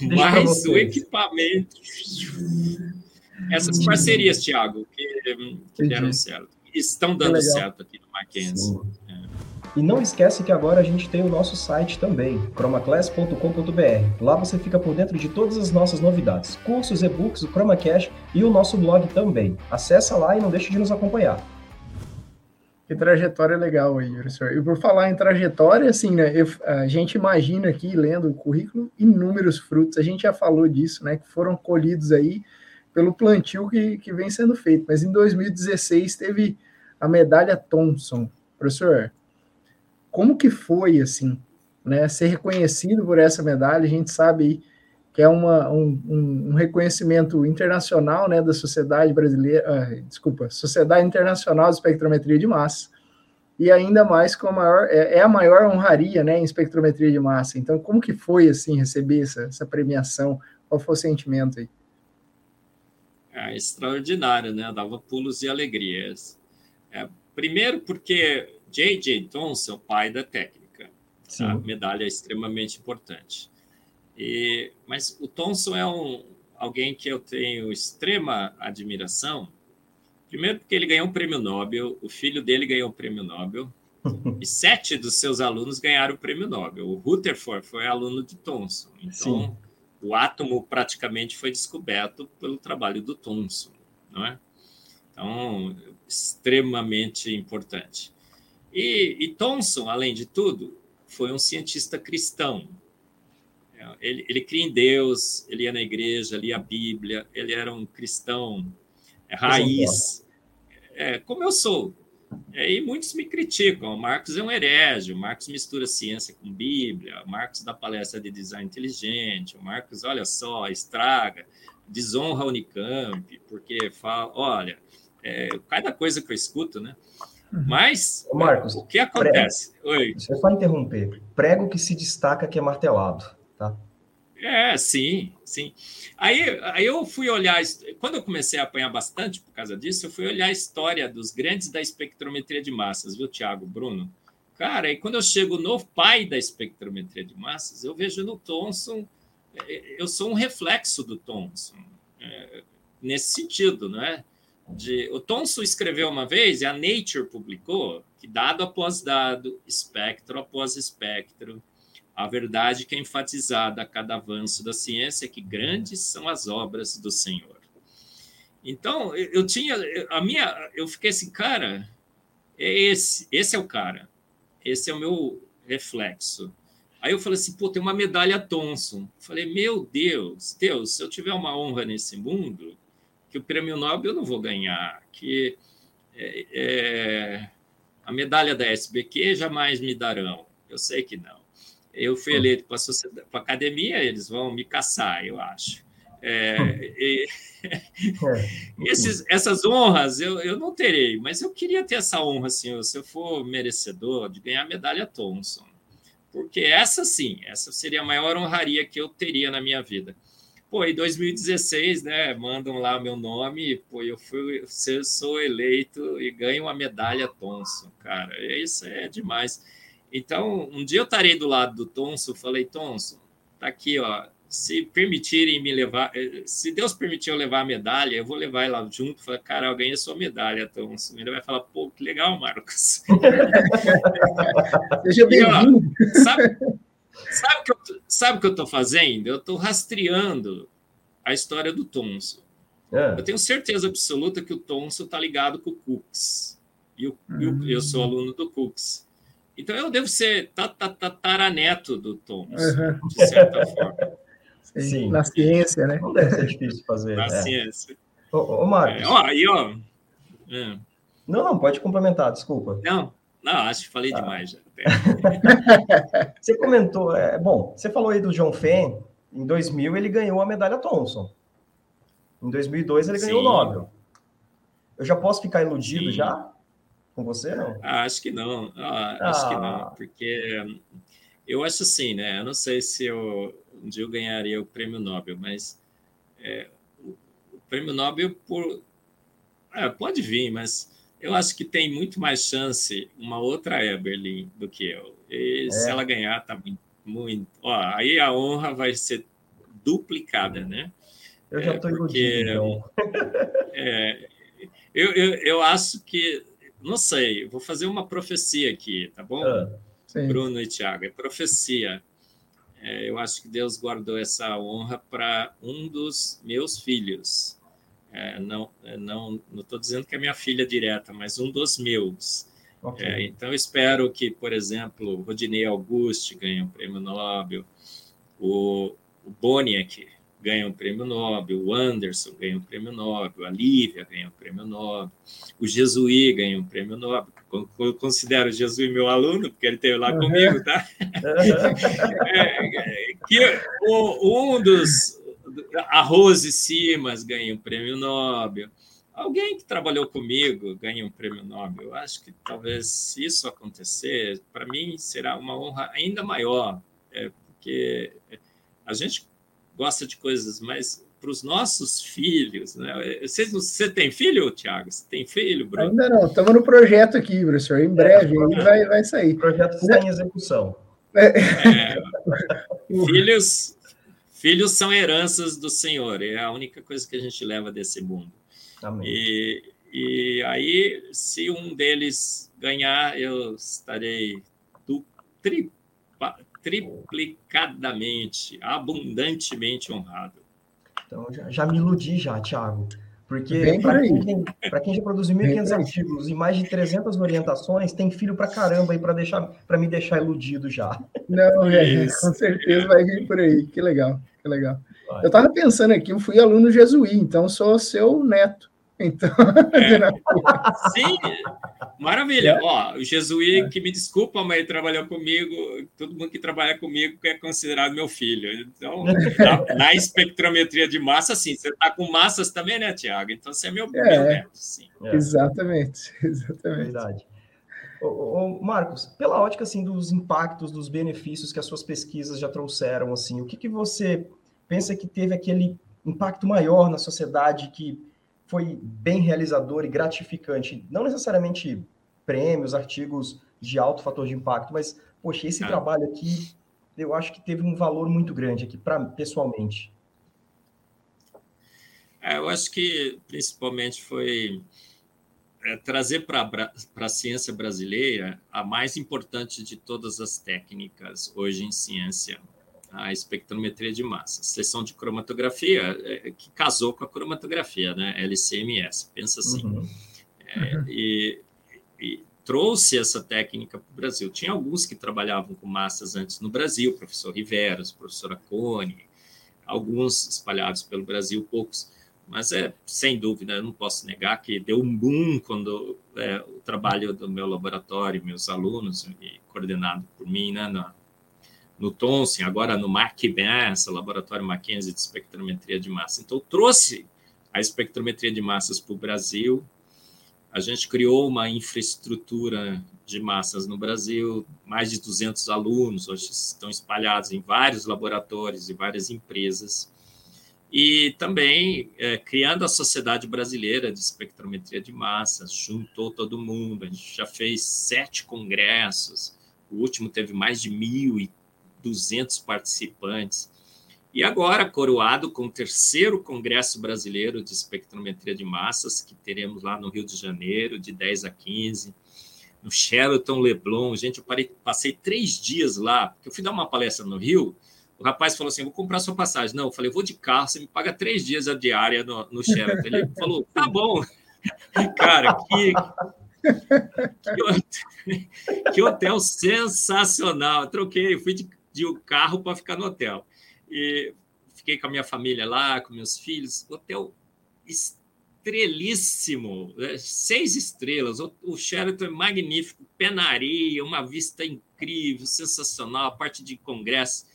Mas o equipamento. Essas parcerias, Thiago, que, que deram certo. Estão dando certo aqui no Mackenzie. E não esquece que agora a gente tem o nosso site também, chromaclass.com.br. Lá você fica por dentro de todas as nossas novidades, cursos, e-books, o ChromaCast e o nosso blog também. Acesse lá e não deixe de nos acompanhar. Que trajetória legal aí, professor. E por falar em trajetória, assim, né, eu, a gente imagina aqui, lendo o currículo, inúmeros frutos, a gente já falou disso, né, que foram colhidos aí pelo plantio que, que vem sendo feito. Mas em 2016 teve a medalha Thomson. Professor, como que foi, assim, né, ser reconhecido por essa medalha, a gente sabe que é uma, um, um, reconhecimento internacional, né, da sociedade brasileira, uh, desculpa, Sociedade Internacional de Espectrometria de Massa, e ainda mais com a maior, é, é, a maior honraria, né, em espectrometria de massa. Então, como que foi, assim, receber essa, essa premiação? Qual foi o sentimento aí? É extraordinário, né? Dava pulos de alegrias. É, primeiro porque J.J. Thomson, o pai da técnica. Medalha é extremamente importante. E, mas o Thomson é um, alguém que eu tenho extrema admiração. Primeiro, porque ele ganhou um prêmio Nobel, o filho dele ganhou o um prêmio Nobel, e sete dos seus alunos ganharam o prêmio Nobel. O Rutherford foi aluno de Thomson. Então, Sim. o átomo praticamente foi descoberto pelo trabalho do Thomson, não é? Então, extremamente importante. E, e Thomson, além de tudo, foi um cientista cristão. Ele, ele cria em Deus, ele ia na igreja, lia a Bíblia, ele era um cristão é, raiz, é, como eu sou. É, e muitos me criticam. O Marcos é um herege, o Marcos mistura ciência com Bíblia, o Marcos dá palestra de design inteligente, o Marcos, olha só, estraga, desonra a Unicamp, porque fala, olha, é, cada coisa que eu escuto, né? Uhum. Mas, Ô Marcos, o que acontece? Prego, Oi. Deixa eu só interromper. Prego que se destaca que é martelado, tá? É, sim, sim. Aí, aí eu fui olhar, quando eu comecei a apanhar bastante por causa disso, eu fui olhar a história dos grandes da espectrometria de massas, viu, Tiago, Bruno? Cara, e quando eu chego no pai da espectrometria de massas, eu vejo no Thomson, é, eu sou um reflexo do Thomson, é, nesse sentido, não é? De. O Thomson escreveu uma vez, e a Nature publicou, que dado após dado, espectro após espectro, a verdade que é enfatizada a cada avanço da ciência é que grandes são as obras do Senhor. Então, eu tinha. A minha. Eu fiquei assim, cara, é esse, esse é o cara. Esse é o meu reflexo. Aí eu falei assim, pô, tem uma medalha Thomson. Falei, meu Deus, Deus, se eu tiver uma honra nesse mundo, que o prêmio Nobel eu não vou ganhar, que é, é, a medalha da SBQ jamais me darão. Eu sei que não. Eu fui hum. eleito para a academia, eles vão me caçar, eu acho. É, hum. e, é. esses, essas honras eu, eu não terei, mas eu queria ter essa honra, assim, se eu for merecedor de ganhar a medalha Thomson. Porque essa sim, essa seria a maior honraria que eu teria na minha vida. Pô, em 2016, né, mandam lá meu nome, pô, eu fui, eu sou eleito e ganho uma medalha Thomson, cara, isso é demais. Então, um dia eu estarei do lado do Thomson, falei, Thomson, tá aqui, ó, se permitirem me levar, eh, se Deus permitir eu levar a medalha, eu vou levar ela junto. Falar, cara, eu ganhei sua medalha, então ele vai falar, pô, que legal, Marcos. Seja bem-vindo. Sabe, sabe, que eu, sabe o que eu estou fazendo? Eu estou rastreando a história do Thomson. É. Eu tenho certeza absoluta que o Thomson está ligado com o Cooks. E o, uhum. eu sou aluno do Cooks. Então eu devo ser tataraneto do Thomson, uhum. de certa forma. Sim. Na ciência, né? Não deve ser difícil fazer. Na é. ciência. Ô, ô Marcos. É, ó, aí, ó. É. Não, não, pode complementar, desculpa. Não, não, acho que falei ah. demais já. você comentou, é, bom, você falou aí do John Fenn, em 2000 ele ganhou a medalha Thomson. Em 2002 ele Sim. ganhou o Nobel. Eu já posso ficar iludido Sim. já com você, não? Ah, acho que não. Ah, ah. Acho que não, ah. porque eu acho assim, né? Eu não sei se eu um dia eu ganharia o prêmio Nobel, mas é, o, o, prêmio Nobel por é, pode vir, mas eu acho que tem muito mais chance uma outra Eberlin do que eu. E é. se ela ganhar, tá muito. Ó, aí a honra vai ser duplicada, né? Eu já estou é, iludido, então. É, eu, eu, eu acho que, não sei, vou fazer uma profecia aqui, tá bom? Ah, Bruno e Tiago, é profecia. É, eu acho que Deus guardou essa honra para um dos meus filhos. É, não é, não estou dizendo que é minha filha direta, mas um dos meus. Okay. É, então, espero que, por exemplo, o Rodinei Auguste ganhe um prêmio Nobel, o, o Boniek ganha um prêmio Nobel, o Anderson ganha um prêmio Nobel, a Lívia ganha um prêmio Nobel, o Jesuí ganha um prêmio Nobel. Eu considero o Jesuí meu aluno, porque ele esteve lá uhum. comigo, tá? é, que o, um dos. A Rose Simas ganha um prêmio Nobel. Alguém que trabalhou comigo ganha um prêmio Nobel. Eu acho que talvez se isso acontecer, para mim será uma honra ainda maior, é, porque a gente gosta de coisas, mas para os nossos filhos, né? Você, você tem filho, Tiago? Você tem filho, Bruno? Ainda não, estamos no projeto aqui, professor. Em breve é, vai, vai sair. O projeto está em execução. É. É, filhos, filhos são heranças do Senhor, é a única coisa que a gente leva desse mundo. Amém. E, e aí, se um deles ganhar, eu estarei tri, triplicadamente, abundantemente honrado. Então, já, já me iludi já, Thiago. Porque para quem, quem, já produziu 1.500 artigos e mais de 300 orientações, tem filho para caramba aí para deixar para me deixar iludido já. Não, é, com certeza vai vir por aí. Que legal, que legal. Vai. Eu estava pensando aqui, eu fui aluno jesuí, então sou seu neto. Então. É. Sim, maravilha. É. Ó, o Jesuí, é. que me desculpa, mas ele trabalhou comigo, todo mundo que trabalha comigo é considerado meu filho. Então, na, na espectrometria de massa, sim. Você está com massas também, né, Tiago? Então, você é meu, é. meu neto, sim. É. Exatamente, exatamente. Verdade. Ô, ô, Marcos, pela ótica assim dos impactos, dos benefícios que as suas pesquisas já trouxeram, assim, o que, que você pensa que teve aquele impacto maior na sociedade que foi bem realizador e gratificante. Não necessariamente prêmios, artigos de alto fator de impacto, mas, poxa, esse ah. trabalho aqui, eu acho que teve um valor muito grande aqui, para pessoalmente. É, eu acho que principalmente foi é, trazer para a ciência brasileira a mais importante de todas as técnicas hoje em ciência, a espectrometria de massa, seção de cromatografia, é, que casou com a cromatografia, né? LCMS, pensa assim. Uhum. É, e, e, trouxe essa técnica para o Brasil. Tinha alguns que trabalhavam com massas antes no Brasil, professor Riveros, o professor Acone, alguns espalhados pelo Brasil, poucos. Mas é sem dúvida, eu não posso negar que deu um boom quando é, o trabalho do meu laboratório, meus alunos, e coordenado por mim, né, na, no Thomson, agora no McBass, Laboratório Mackenzie de Espectrometria de Massa. Então, trouxe a espectrometria de massas para o Brasil. A gente criou uma infraestrutura de massas no Brasil, mais de 200 alunos, hoje estão espalhados em vários laboratórios e várias empresas. e também é, criando a Sociedade Brasileira de Espectrometria de Massas, juntou todo mundo, a gente já fez sete congressos, o último teve mais de 1.200 participantes, e agora, coroado com o terceiro Congresso Brasileiro de Espectrometria de Massas, que teremos lá no Rio de Janeiro, de 10 a 15, no Sheraton Leblon. Gente, eu parei, passei três dias lá, porque eu fui dar uma palestra no Rio, o rapaz falou assim: vou comprar sua passagem. Não, eu falei, vou de carro, você me paga três dias a diária no, no Sheraton. Ele falou, tá bom. Cara, que, que, hotel, que hotel sensacional. Troquei, fui de, de carro para ficar no hotel. E fiquei com a minha família lá, com meus filhos. Hotel estrelíssimo, né? seis estrelas. O, Sheraton é magnífico, penaria, uma vista incrível, sensacional, a parte de congresso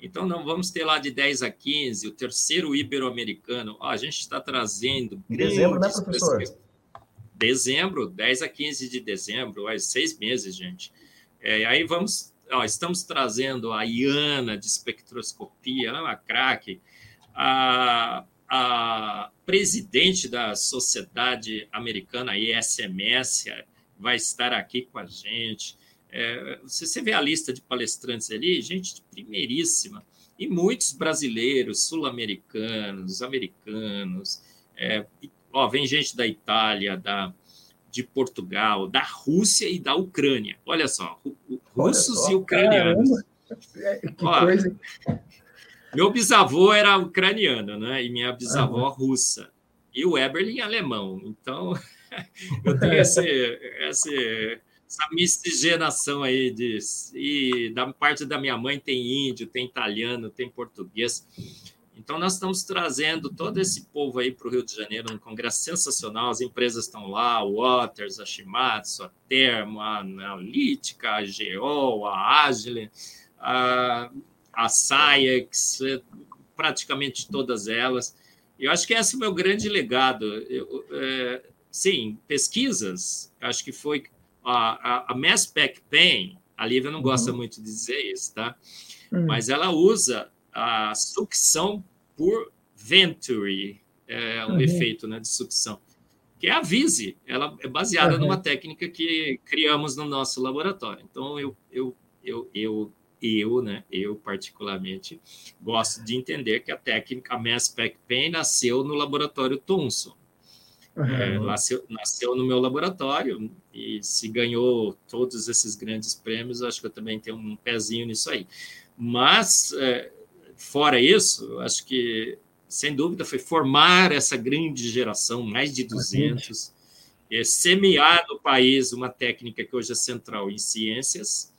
então, não vamos ter lá de 10 a 15, o terceiro ibero-americano. a gente está trazendo. Dezembro, né, professor? Dezembro, 10 a 15 de dezembro, seis meses, gente. É, aí vamos. Ó, estamos trazendo a Iana de espectroscopia, uma craque, a, a presidente da Sociedade Americana, ISMS, vai estar aqui com a gente. É, você vê a lista de palestrantes ali, gente de primeiríssima, e muitos brasileiros, sul-americanos, americanos, é, ó, vem gente da Itália, da, de Portugal, da Rússia e da Ucrânia. Olha só, russos só, e ucranianos. É, que ó, coisa. Meu bisavô era ucraniano, né? E minha bisavó uhum. russa. E o Eberlin alemão. Então, eu tenho esse, esse essa miscigenação aí de e da parte da minha mãe tem índio, tem italiano, tem português. Então nós estamos trazendo todo esse povo aí para o Rio de Janeiro, um congresso sensacional. As empresas estão lá, a Waters, a Shimatsu, a Termo, a Analítica, a Geol, a Agile, a, a Saiex, praticamente todas elas. Eu acho que esse é o meu grande legado. Eu, é, sim, pesquisas, acho que foi a, a, a Mass Spec Pen, a Lívia não gosta uhum. muito de dizer isso, tá? Uhum. Mas ela usa a sucção por Venturi, é um uhum. efeito né, de sucção, que é a Vise. Ela é baseada uhum. numa técnica que criamos no nosso laboratório. Então, eu, eu, eu, eu, eu, né, eu particularmente, gosto de entender que a técnica a Mass Spec Pen nasceu no laboratório Thomson. Uhum. É, nasceu, nasceu no meu laboratório e se ganhou todos esses grandes prêmios, acho que eu também tenho um pezinho nisso aí. Mas, é, fora isso, acho que, sem dúvida, foi formar essa grande geração, mais de 200, é, semear no país uma técnica que hoje é central em ciências,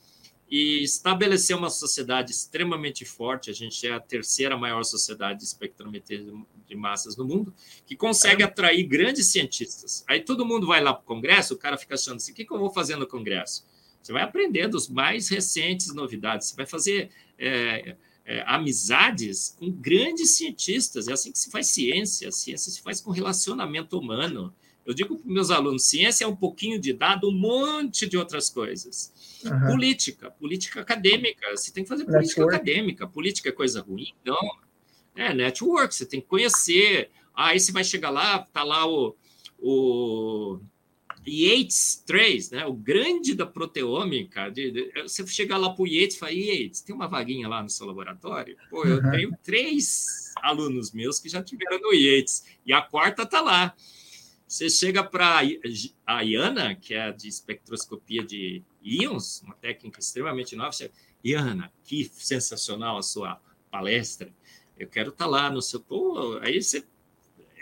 e estabelecer uma sociedade extremamente forte. A gente é a terceira maior sociedade de espectrometria de massas no mundo, que consegue atrair grandes cientistas. Aí todo mundo vai lá para o Congresso, o cara fica achando assim: o que, que eu vou fazer no Congresso? Você vai aprender dos mais recentes novidades, você vai fazer é, é, amizades com grandes cientistas. É assim que se faz ciência. A ciência se faz com relacionamento humano. Eu digo para meus alunos: ciência é um pouquinho de dado, um monte de outras coisas. Uhum. Política, política acadêmica. Você tem que fazer política Network. acadêmica. Política é coisa ruim? Não. É network, você tem que conhecer. Aí você vai chegar lá, tá lá o, o Yates 3, né? o grande da proteômica. De, de, você chegar lá para o Yates e falar, Yates, tem uma vaguinha lá no seu laboratório? Pô, eu uhum. tenho três alunos meus que já tiveram no Yates, e a quarta está lá. Você chega para a Iana, que é de espectroscopia de íons, uma técnica extremamente nova. Você, Iana, que sensacional a sua palestra. Eu quero estar tá lá no seu. Pô, aí você.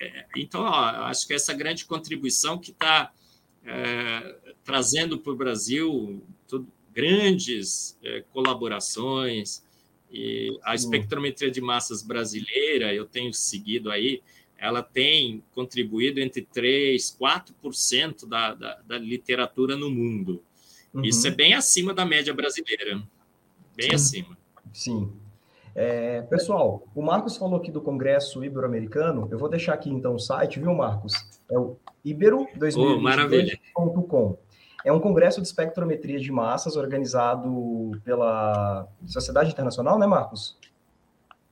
É, então, ó, acho que essa grande contribuição que está é, trazendo para o Brasil tudo, grandes é, colaborações. E a espectrometria de massas brasileira, eu tenho seguido aí, ela tem contribuído entre 3%, 4% da, da, da literatura no mundo. Uhum. Isso é bem acima da média brasileira. Bem Sim. acima. Sim. É, pessoal, o Marcos falou aqui do Congresso Ibero-Americano. Eu vou deixar aqui então o site, viu, Marcos? É o ibero2022.com. é um congresso de espectrometria de massas organizado pela Sociedade Internacional, né, Marcos?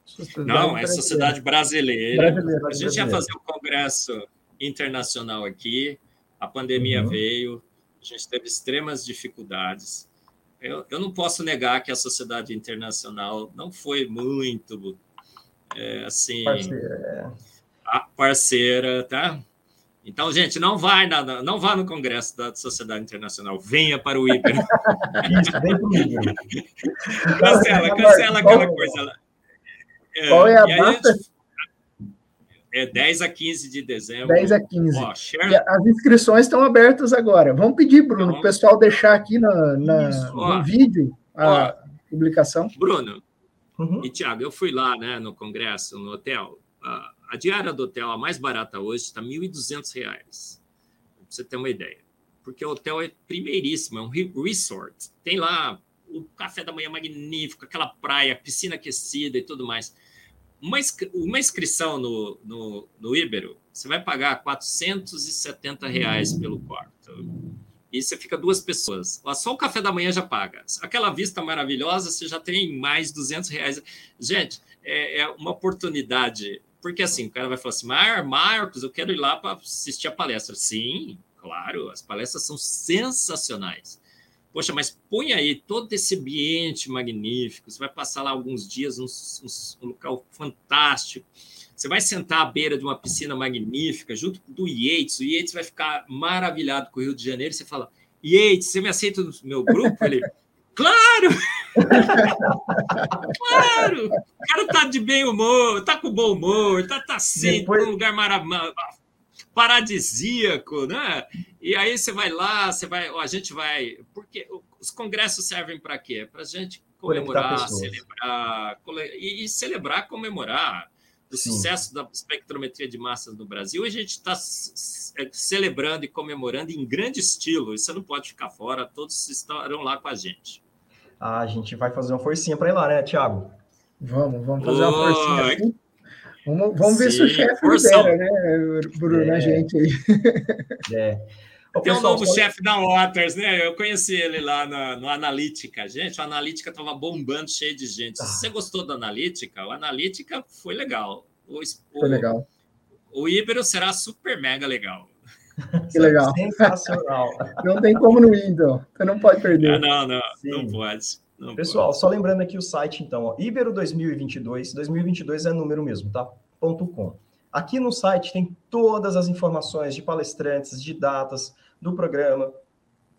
Sociedade Não, é Sociedade Brasileira. brasileira. A gente ia fazer o um congresso internacional aqui, a pandemia uhum. veio, a gente teve extremas dificuldades. Eu, eu não posso negar que a sociedade internacional não foi muito é, assim parceira. Parceira, tá? Então, gente, não vai nada, não vá no Congresso da Sociedade Internacional, venha para o IBER. Isso, vem para o IBER. cancela, cancela aquela coisa lá. É, Qual é a data? Gente, é 10 a 15 de dezembro. 10 a 15. Ó, share... As inscrições estão abertas agora. Vamos pedir, Bruno, para o pessoal deixar aqui na, na no vídeo a ó, publicação. Bruno uhum. e Tiago, eu fui lá né, no congresso, no hotel. A, a diária do hotel, a mais barata hoje, está R$ 1.200. Para você ter uma ideia. Porque o hotel é primeiríssimo, é um resort. Tem lá o café da manhã magnífico, aquela praia, piscina aquecida e tudo mais uma, uma inscrição no, no, no Ibero, você vai pagar 470 reais pelo quarto. E você fica duas pessoas. Só o café da manhã já paga. Aquela vista maravilhosa, você já tem mais 200 reais. Gente, é, é uma oportunidade. Porque assim, o cara vai falar assim, Mar, Marcos, eu quero ir lá para assistir a palestra. Sim, claro, as palestras são sensacionais. Poxa, mas põe aí todo esse ambiente magnífico. Você vai passar lá alguns dias, um, um, um local fantástico. Você vai sentar à beira de uma piscina magnífica, junto do Yates. O Yates vai ficar maravilhado com o Rio de Janeiro. Você fala, Yates, você me aceita no meu grupo? Ele, claro! claro! O cara tá de bem humor, tá com bom humor, tá, tá sempre Depois... num lugar maravilhoso paradisíaco, né? E aí você vai lá, você vai, a gente vai, porque os congressos servem para quê? Para a gente comemorar, celebrar e, e, celebrar, comemorar o Sim. sucesso da espectrometria de massas no Brasil. A gente está é, celebrando e comemorando em grande estilo. Isso não pode ficar fora. Todos estarão lá com a gente. Ah, a gente vai fazer uma forcinha para ir lá, né, Tiago? Vamos, vamos fazer uma forcinha. Vamos, vamos ver se o chefe libera, né, Bruno, é. a gente aí. É. Tem um novo chefe da Waters, né? Eu conheci ele lá no, no Analítica. Gente, o Analítica estava bombando, cheio de gente. Se ah. você gostou da Analítica, o Analítica foi legal. O, foi legal. O, o Ibero será super mega legal. Que legal. Sensacional. não tem como não ir, então. Você não pode perder. Ah, não, não, Sim. não pode. Não Pessoal, pode. só lembrando aqui o site, então, ó, Ibero 2022, 2022 é número mesmo, tá? Ponto .com. Aqui no site tem todas as informações de palestrantes, de datas do programa,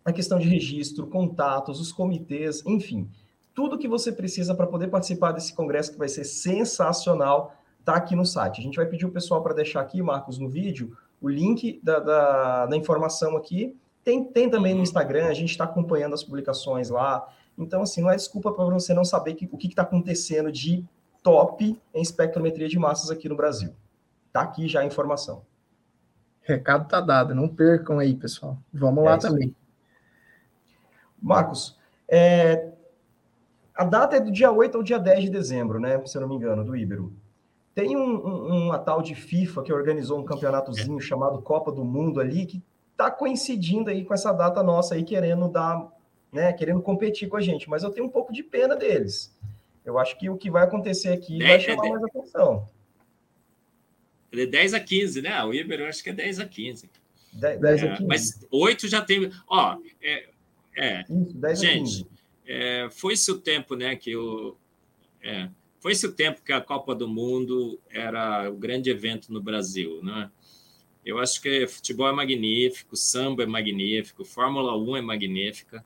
a questão de registro, contatos, os comitês, enfim, tudo que você precisa para poder participar desse congresso que vai ser sensacional, tá aqui no site. A gente vai pedir o pessoal para deixar aqui, Marcos, no vídeo, o link da, da, da informação aqui. Tem, tem também no Instagram, a gente está acompanhando as publicações lá. Então, assim, não é desculpa para você não saber que, o que está acontecendo de top em espectrometria de massas aqui no Brasil. Está aqui já a informação. Recado está dado, não percam aí, pessoal. Vamos é lá também. Marcos, é, a data é do dia 8 ao dia 10 de dezembro, né? Se eu não me engano, do Ibero. Tem um, um, uma tal de FIFA que organizou um campeonatozinho chamado Copa do Mundo ali, que está coincidindo aí com essa data nossa aí, querendo dar né, querendo competir com a gente, mas eu tenho um pouco de pena deles. Eu acho que o que vai acontecer aqui vai chamar é mais atenção. É 10 a 15, né? O Iber eu acho que é 10 a 15. 10, 10 a 15. É, mas 8 já tem. Ó, é, é Isso, 10 gente, a 15. É, foi-se o tempo, né, que o. É, foi-se o tempo que a Copa do Mundo era o grande evento no Brasil, né? Eu acho que futebol é magnífico, samba é magnífico, Fórmula 1 é magnífica.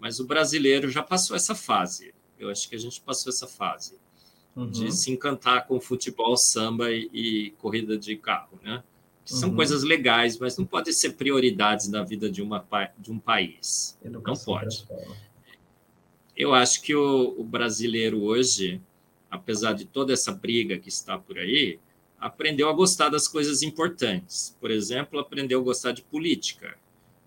Mas o brasileiro já passou essa fase. Eu acho que a gente passou essa fase uhum. de se encantar com futebol, samba e, e corrida de carro, né? Que são uhum. coisas legais, mas não podem ser prioridades na vida de, uma, de um país. Educação não pode. Eu acho que o, o brasileiro hoje, apesar de toda essa briga que está por aí, aprendeu a gostar das coisas importantes. Por exemplo, aprendeu a gostar de política.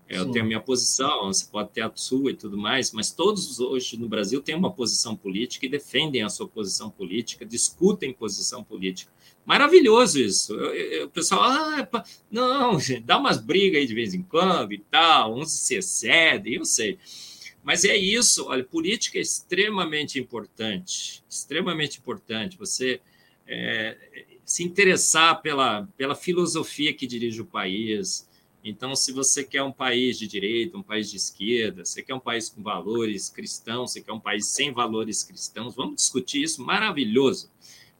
É, eu tenho a minha posição, você pode ter a sua e tudo mais, mas todos hoje no Brasil têm uma posição política e defendem a sua posição política, discutem posição política. Maravilhoso isso. Eu, eu, o pessoal, ah, não, gente, dá umas brigas aí de vez em quando e tal, uns se excedem, eu sei. Mas é isso, olha, política é extremamente importante, extremamente importante. Você é, se interessar pela, pela filosofia que dirige o país. Então, se você quer um país de direita, um país de esquerda, você quer um país com valores cristãos, você quer um país sem valores cristãos, vamos discutir isso, maravilhoso.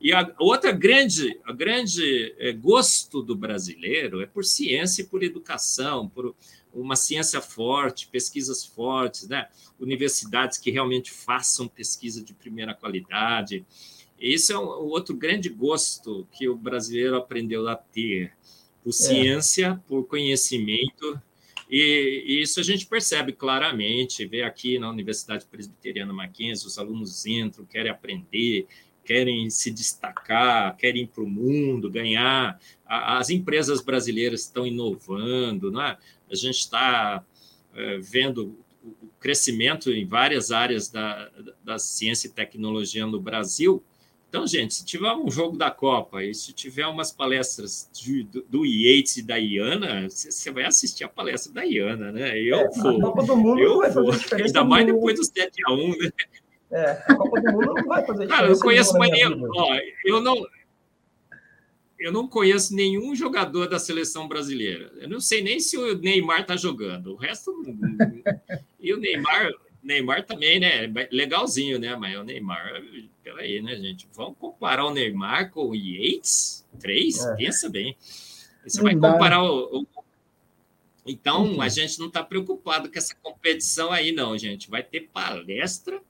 E a outra grande, a grande é, gosto do brasileiro é por ciência e por educação, por uma ciência forte, pesquisas fortes, né? universidades que realmente façam pesquisa de primeira qualidade. Esse é um, outro grande gosto que o brasileiro aprendeu a ter, por é. ciência, é. por conhecimento, e, e, isso a gente percebe claramente, vê aqui na Universidade Presbiteriana Mackenzie, os alunos entram, querem aprender, querem se destacar, querem ir para o mundo, ganhar. As empresas brasileiras estão inovando, não é? a gente está é, vendo o crescimento em várias áreas da, da ciência e tecnologia no Brasil. Então, gente, se tiver um jogo da Copa e se tiver umas palestras de, do, do Yates e da Iana, você vai assistir a palestra da Iana, né? Eu é, vou. A Copa do Mundo eu vai vou. Ainda mais depois do 7x1, né? É, a Copa do Mundo não vai fazer Cara, eu conheço mais nenhum. Ó, eu não eu não conheço nenhum jogador da seleção brasileira. Eu não sei nem se o Neymar está jogando. O resto. e o Neymar, Neymar também, né? Legalzinho, né? Mas o Neymar, peraí, né, gente? Vamos comparar o Neymar com o Yates? Três? É. Pensa bem. Você não vai dá. comparar o, o. Então, uhum. a gente não está preocupado com essa competição aí, não, gente. Vai ter palestra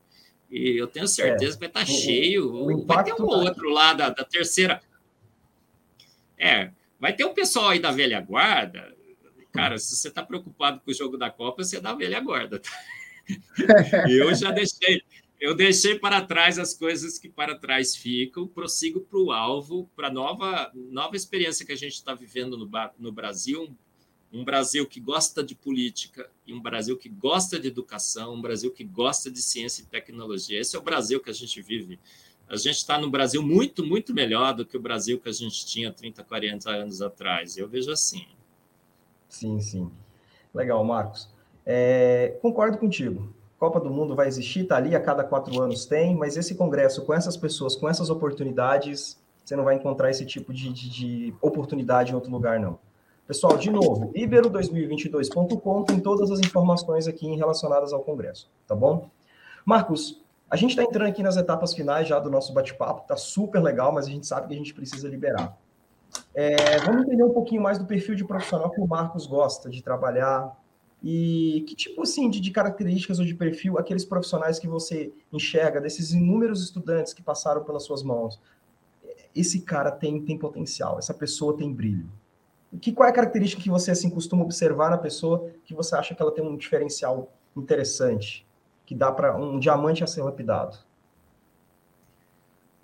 e eu tenho certeza é. que vai estar tá cheio. O, o vai ter um tá outro lá da, da terceira é, vai ter um pessoal aí da velha guarda. Cara, se você está preocupado com o jogo da Copa, você é da velha guarda. Tá? eu já deixei, eu deixei para trás as coisas que para trás ficam, prossigo para o alvo, para a nova, nova experiência que a gente está vivendo no, no Brasil, um Brasil que gosta de política, e um Brasil que gosta de educação, um Brasil que gosta de ciência e tecnologia. Esse é o Brasil que a gente vive a gente está no Brasil muito, muito melhor do que o Brasil que a gente tinha 30, 40 anos atrás. Eu vejo assim. Sim, sim. Legal, Marcos. É, concordo contigo. Copa do Mundo vai existir, está ali, a cada quatro anos tem, mas esse congresso, com essas pessoas, com essas oportunidades, você não vai encontrar esse tipo de, de, de oportunidade em outro lugar, não. Pessoal, de novo, ibero2022.com tem todas as informações aqui relacionadas ao congresso, tá bom? Marcos, a gente está entrando aqui nas etapas finais já do nosso bate-papo, está super legal, mas a gente sabe que a gente precisa liberar. É, vamos entender um pouquinho mais do perfil de profissional que o Marcos gosta de trabalhar e que tipo assim de, de características ou de perfil aqueles profissionais que você enxerga desses inúmeros estudantes que passaram pelas suas mãos. Esse cara tem, tem potencial, essa pessoa tem brilho. Que, qual é a característica que você assim costuma observar na pessoa que você acha que ela tem um diferencial interessante? que dá para um diamante a ser lapidado?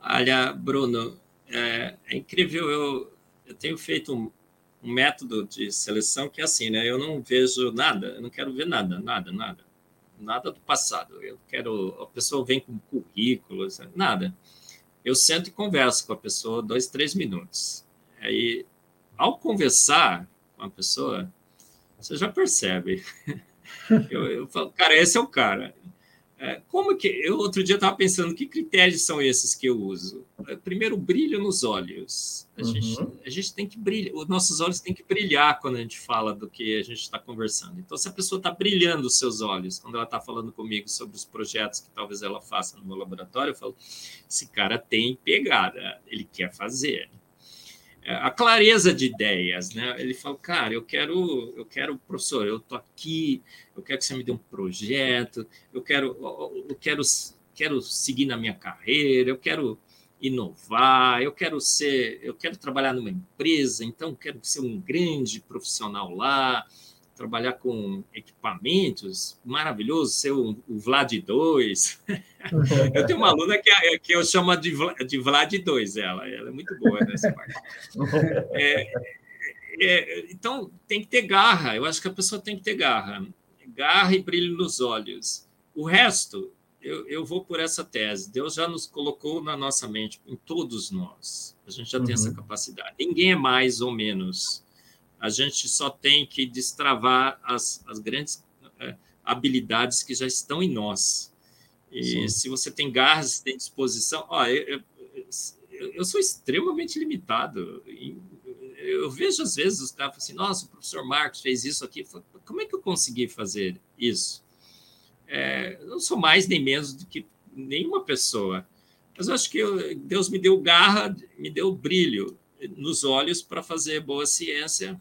Olha, Bruno, é, é incrível. Eu, eu tenho feito um, um, método de seleção que é assim, né? Eu não vejo nada, eu não quero ver nada, nada, nada, nada do passado. Eu quero a pessoa vem com currículo, nada. Eu sento e converso com a pessoa dois, três minutos. Aí, ao conversar com a pessoa, você já percebe. Eu, eu falo, cara, esse é o cara. É, como que eu outro dia estava pensando que critérios são esses que eu uso? É, primeiro, brilho nos olhos. A, uhum. gente, a gente tem que brilhar, os nossos olhos têm que brilhar quando a gente fala do que a gente está conversando. Então, se a pessoa está brilhando os seus olhos quando ela está falando comigo sobre os projetos que talvez ela faça no meu laboratório, eu falo: esse cara tem pegada, ele quer fazer, é, a clareza de ideias, né? Ele fala, cara, eu quero, eu quero, professor, eu tô aqui, eu quero que você me dê um projeto, eu quero, eu quero, quero seguir na minha carreira, eu quero inovar, eu quero ser, eu quero trabalhar numa empresa, então quero ser um grande profissional lá trabalhar com equipamentos, maravilhoso, ser o, o Vlad 2. eu tenho uma aluna que, é, que eu chamo de, de Vlad 2, ela, ela é muito boa nessa parte. É, é, então, tem que ter garra, eu acho que a pessoa tem que ter garra. Garra e brilho nos olhos. O resto, eu, eu vou por essa tese. Deus já nos colocou na nossa mente, em todos nós. A gente já uhum. tem essa uhum. capacidade. Ninguém é mais ou menos a gente só tem que destravar as, as grandes é, habilidades que já estão em nós. E Sim. se você tem garras, tem disposição, ó, eu, eu, eu sou extremamente limitado. Eu vejo às vezes os caras assim, nossa, o professor Marcos fez isso aqui. Como é que eu consegui fazer isso? É, não sou mais nem menos do que nenhuma pessoa. Mas eu acho que eu, Deus me deu garra, me deu brilho nos olhos para fazer boa ciência.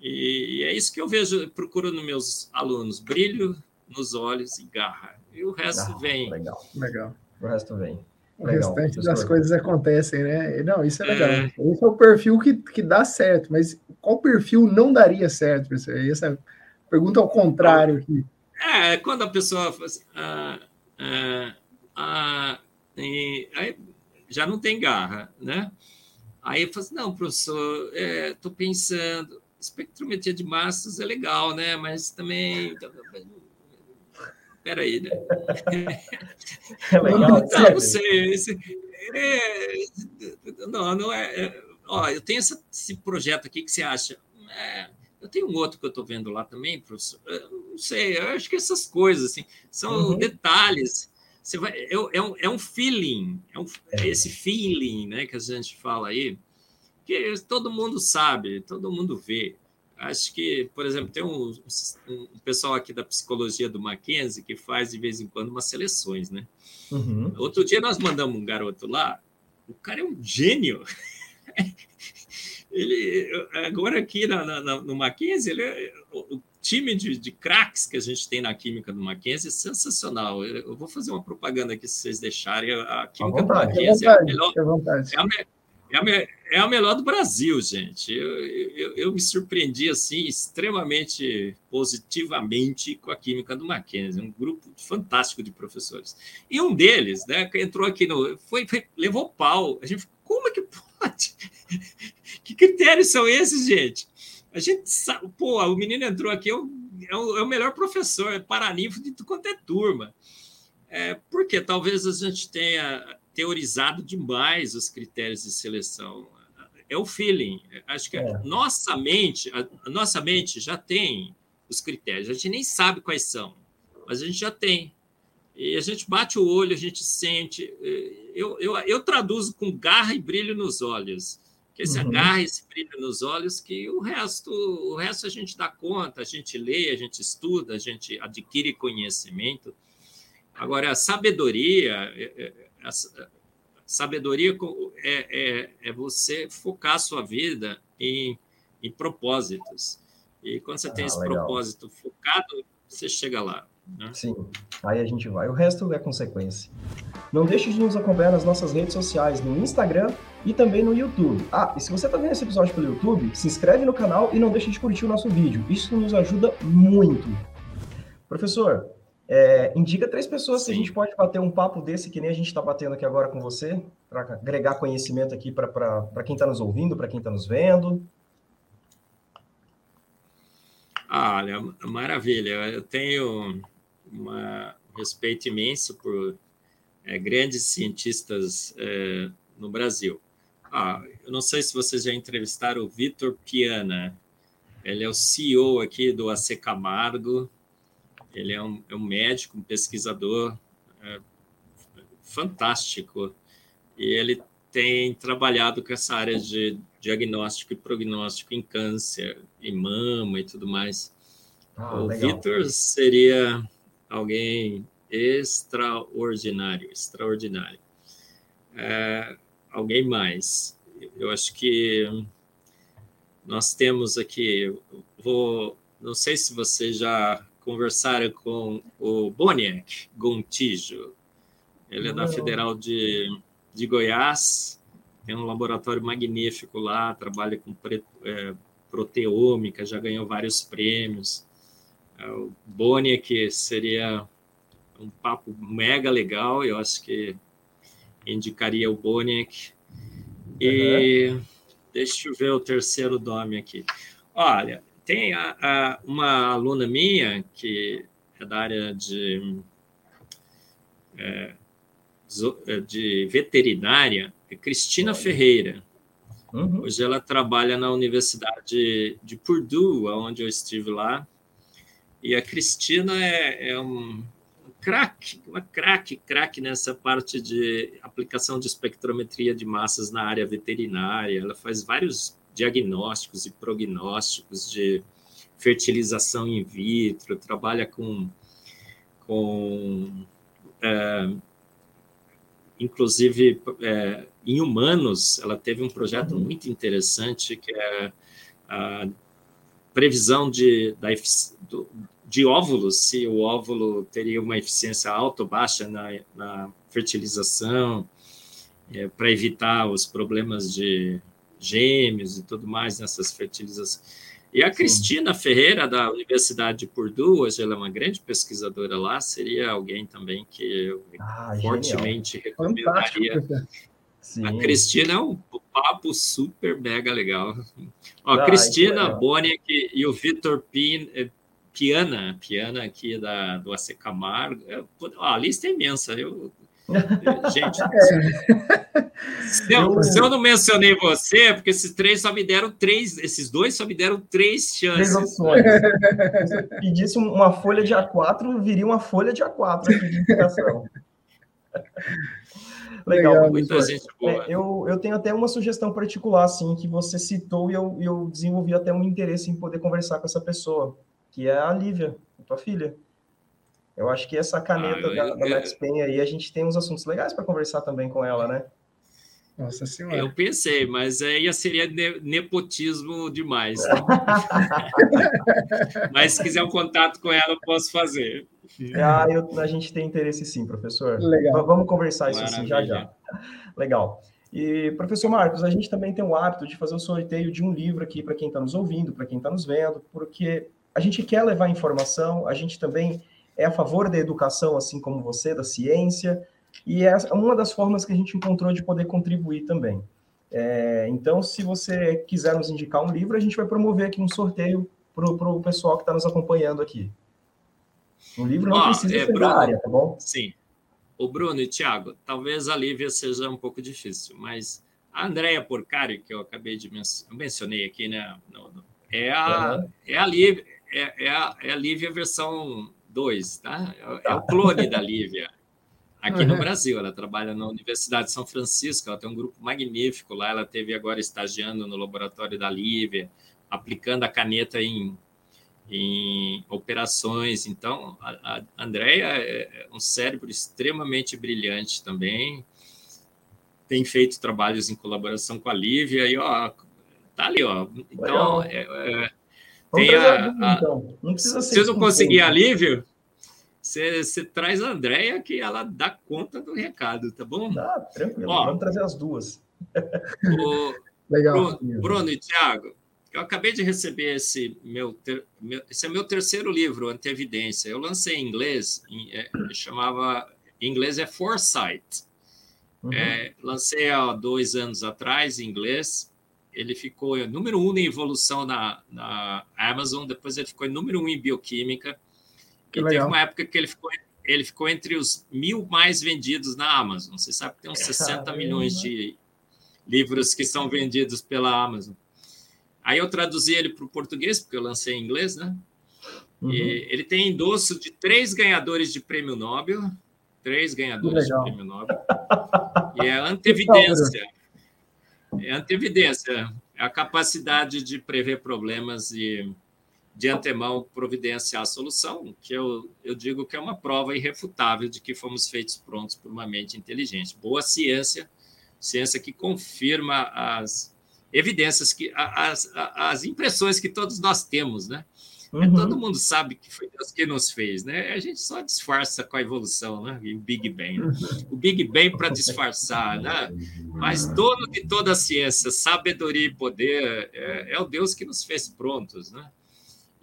E, e é isso que eu vejo, procuro nos meus alunos: brilho nos olhos e garra. E o resto ah, vem. Legal. Legal. O resto vem. O legal, restante professor. das coisas acontecem, né? Não, isso é legal. É. Esse é o perfil que, que dá certo, mas qual perfil não daria certo, professor? Essa é pergunta ao contrário aqui. É, quando a pessoa faz, ah, ah, ah, aí já não tem garra, né? Aí eu falo assim, não, professor, estou é, pensando, espectrometria de massas é legal, né? Mas também peraí, né? É legal, não, não sei. Esse, é, não, não é, é. Ó, eu tenho essa, esse projeto aqui que você acha. É, eu tenho um outro que eu estou vendo lá também, professor. Eu não sei, eu acho que essas coisas assim, são uhum. detalhes. Você vai, é, é, um, é um feeling, é, um, é esse feeling né, que a gente fala aí, que todo mundo sabe, todo mundo vê acho que, por exemplo, tem um, um, pessoal aqui da psicologia do Mackenzie que faz de vez em quando umas seleções, né? Uhum. Outro dia nós mandamos um garoto lá, o cara é um gênio. ele agora aqui na, na, no Mackenzie, ele é, o, time de, de craques que a gente tem na química do Mackenzie é sensacional. Eu, eu vou fazer uma propaganda aqui se vocês deixarem. A química vontade, do Mackenzie é a melhor. É a, é a, é a melhor do Brasil, gente. Eu, eu, eu, me surpreendi assim extremamente positivamente com a química do Mackenzie, um grupo fantástico de professores. E um deles, né, que entrou aqui no, foi, foi levou pau. A gente, como é que pode? que critérios são esses, gente? A gente sabe, pô, o menino entrou aqui, é o, é o, é o melhor professor, é paraninfo de quanto é turma. É, porque talvez a gente tenha teorizado demais os critérios de seleção. É o feeling. Acho que é. nossa mente, a nossa mente já tem os critérios. A gente nem sabe quais são, mas a gente já tem. E a gente bate o olho, a gente sente. Eu, eu, eu traduzo com garra e brilho nos olhos. Que esse uhum. agarra, esse brilho nos olhos, que o resto, o resto a gente dá conta, a gente lê, a gente estuda, a gente adquire conhecimento. Agora, a sabedoria, é, é, a sabedoria é, é, é você focar a sua vida em, em propósitos. E quando você ah, tem esse legal. propósito focado, você chega lá. Né? Sim, aí a gente vai. O resto é consequência. Não deixe de nos acompanhar nas nossas redes sociais, no Instagram e também no YouTube. Ah, e se você está vendo esse episódio pelo YouTube, se inscreve no canal e não deixe de curtir o nosso vídeo. Isso nos ajuda muito. Professor, é, indica três pessoas Sim. que a gente pode bater um papo desse, que nem a gente está batendo aqui agora com você, para agregar conhecimento aqui para quem está nos ouvindo, para quem está nos vendo. Ah, olha, maravilha. Eu tenho uma, um respeito imenso por é, grandes cientistas é, no Brasil. Ah, eu não sei se vocês já entrevistaram o Vitor Piana. Ele é o CEO aqui do AC Camargo, ele é um, é um médico, um pesquisador é, fantástico e ele tem trabalhado com essa área de diagnóstico e prognóstico em câncer, em mama e tudo mais. Ah, o Vitor seria alguém extraordinário, extraordinário. É, alguém mais. Eu acho que nós temos aqui, vou, não sei se você já conversaram com o Boniek Gontijo. Ele é da Federal de, de Goiás, tem um laboratório magnífico lá, trabalha com é, proteômica, já ganhou vários prêmios. É, o Boniek seria um papo mega legal, eu acho que indicaria o Boniek. E uhum. deixa eu ver o terceiro nome aqui. Olha, tem a, a, uma aluna minha que é da área de, é, é de veterinária, é Cristina Ferreira. Uhum. Hoje ela trabalha na Universidade de Purdue, onde eu estive lá. E a Cristina é, é um craque, uma craque, craque nessa parte de aplicação de espectrometria de massas na área veterinária. Ela faz vários diagnósticos e prognósticos de fertilização in vitro, trabalha com, com é, inclusive é, em humanos, ela teve um projeto uhum. muito interessante que é a previsão de, da, do, de óvulos, se o óvulo teria uma eficiência alta ou baixa na, na fertilização, é, para evitar os problemas de gêmeos e tudo mais nessas fertilizações. E a Sim. Cristina Ferreira, da Universidade de Purdue, hoje ela é uma grande pesquisadora lá, seria alguém também que eu ah, fortemente genial. recomendaria. Sim. A Cristina é um papo super mega legal. Ó, ah, Cristina Boni e o Vitor eh, Piana, Piana aqui da, do AC Camargo. Ó, a lista é imensa. Eu Gente, se eu, se eu, não mencionei você, é porque esses três só me deram três, esses dois só me deram três chances. Três opções. Se pedisse uma folha de A4, viria uma folha de A4 aqui de indicação. Legal, Legal muita gente boa. É, eu, eu tenho até uma sugestão particular, assim, que você citou e eu, eu desenvolvi até um interesse em poder conversar com essa pessoa, que é a Lívia, tua filha. Eu acho que essa caneta ah, da, da Max Pen aí, a gente tem uns assuntos legais para conversar também com ela, né? Nossa Senhora. Eu pensei, mas aí seria nepotismo demais. Né? mas se quiser um contato com ela, eu posso fazer. Ah, eu, a gente tem interesse sim, professor. Legal. Vamos conversar isso assim já já. Legal. E, professor Marcos, a gente também tem o hábito de fazer o sorteio de um livro aqui para quem está nos ouvindo, para quem está nos vendo, porque a gente quer levar informação, a gente também é a favor da educação, assim como você, da ciência, e é uma das formas que a gente encontrou de poder contribuir também. É, então, se você quiser nos indicar um livro, a gente vai promover aqui um sorteio para o pessoal que está nos acompanhando aqui. Um livro não precisa é, ser Bruno, da área, tá bom? Sim. O Bruno e Tiago, talvez a Lívia seja um pouco difícil, mas a Andrea Porcari, que eu acabei de men mencionei aqui, né? No, no, é, a, uhum. é, a Lívia, é, é, a, é a Lívia versão 2, tá? É, o clone da Lívia. Aqui no Brasil, ela trabalha na Universidade de São Francisco, ela tem um grupo magnífico lá, ela teve agora estagiando no laboratório da Lívia, aplicando a caneta em, em operações. Então, a, a Andrea é, é um cérebro extremamente brilhante também, tem feito trabalhos em colaboração com a Lívia, e ó, tá ali, ó. Então, é, é, tem a, a, então. Não precisa ser se você não conseguir alívio, você, traz a Andréia que ela dá conta do recado, tá bom? Tá, tranquilo. Ó, Vamos trazer as duas. O, Legal. Bruno, Bruno, e Tiago, eu acabei de receber esse meu, ter, meu, esse é meu terceiro livro, Antevidência. Eu lancei em inglês, em, é, chamava, em inglês é Foresight. Uhum. É, lancei há dois anos atrás em inglês ele ficou número um em evolução na, na Amazon, depois ele ficou número um em bioquímica. Que e legal. teve uma época que ele ficou, ele ficou entre os mil mais vendidos na Amazon. Você sabe que tem uns 60 milhões de livros que são vendidos pela Amazon. Aí eu traduzi ele para o português, porque eu lancei em inglês, né? Uhum. E ele tem endosso de três ganhadores de prêmio Nobel, três ganhadores de prêmio Nobel, e é antevidência é antevidência, é a capacidade de prever problemas e de antemão providenciar a solução, que eu, eu digo que é uma prova irrefutável de que fomos feitos prontos por uma mente inteligente. Boa ciência, ciência que confirma as evidências, que as, as impressões que todos nós temos, né? Uhum. Todo mundo sabe que foi Deus que nos fez, né? A gente só disfarça com a evolução, né? E o Big Bang. Né? O Big Bang para disfarçar, né? Mas dono de toda a ciência, sabedoria e poder é, é o Deus que nos fez prontos, né?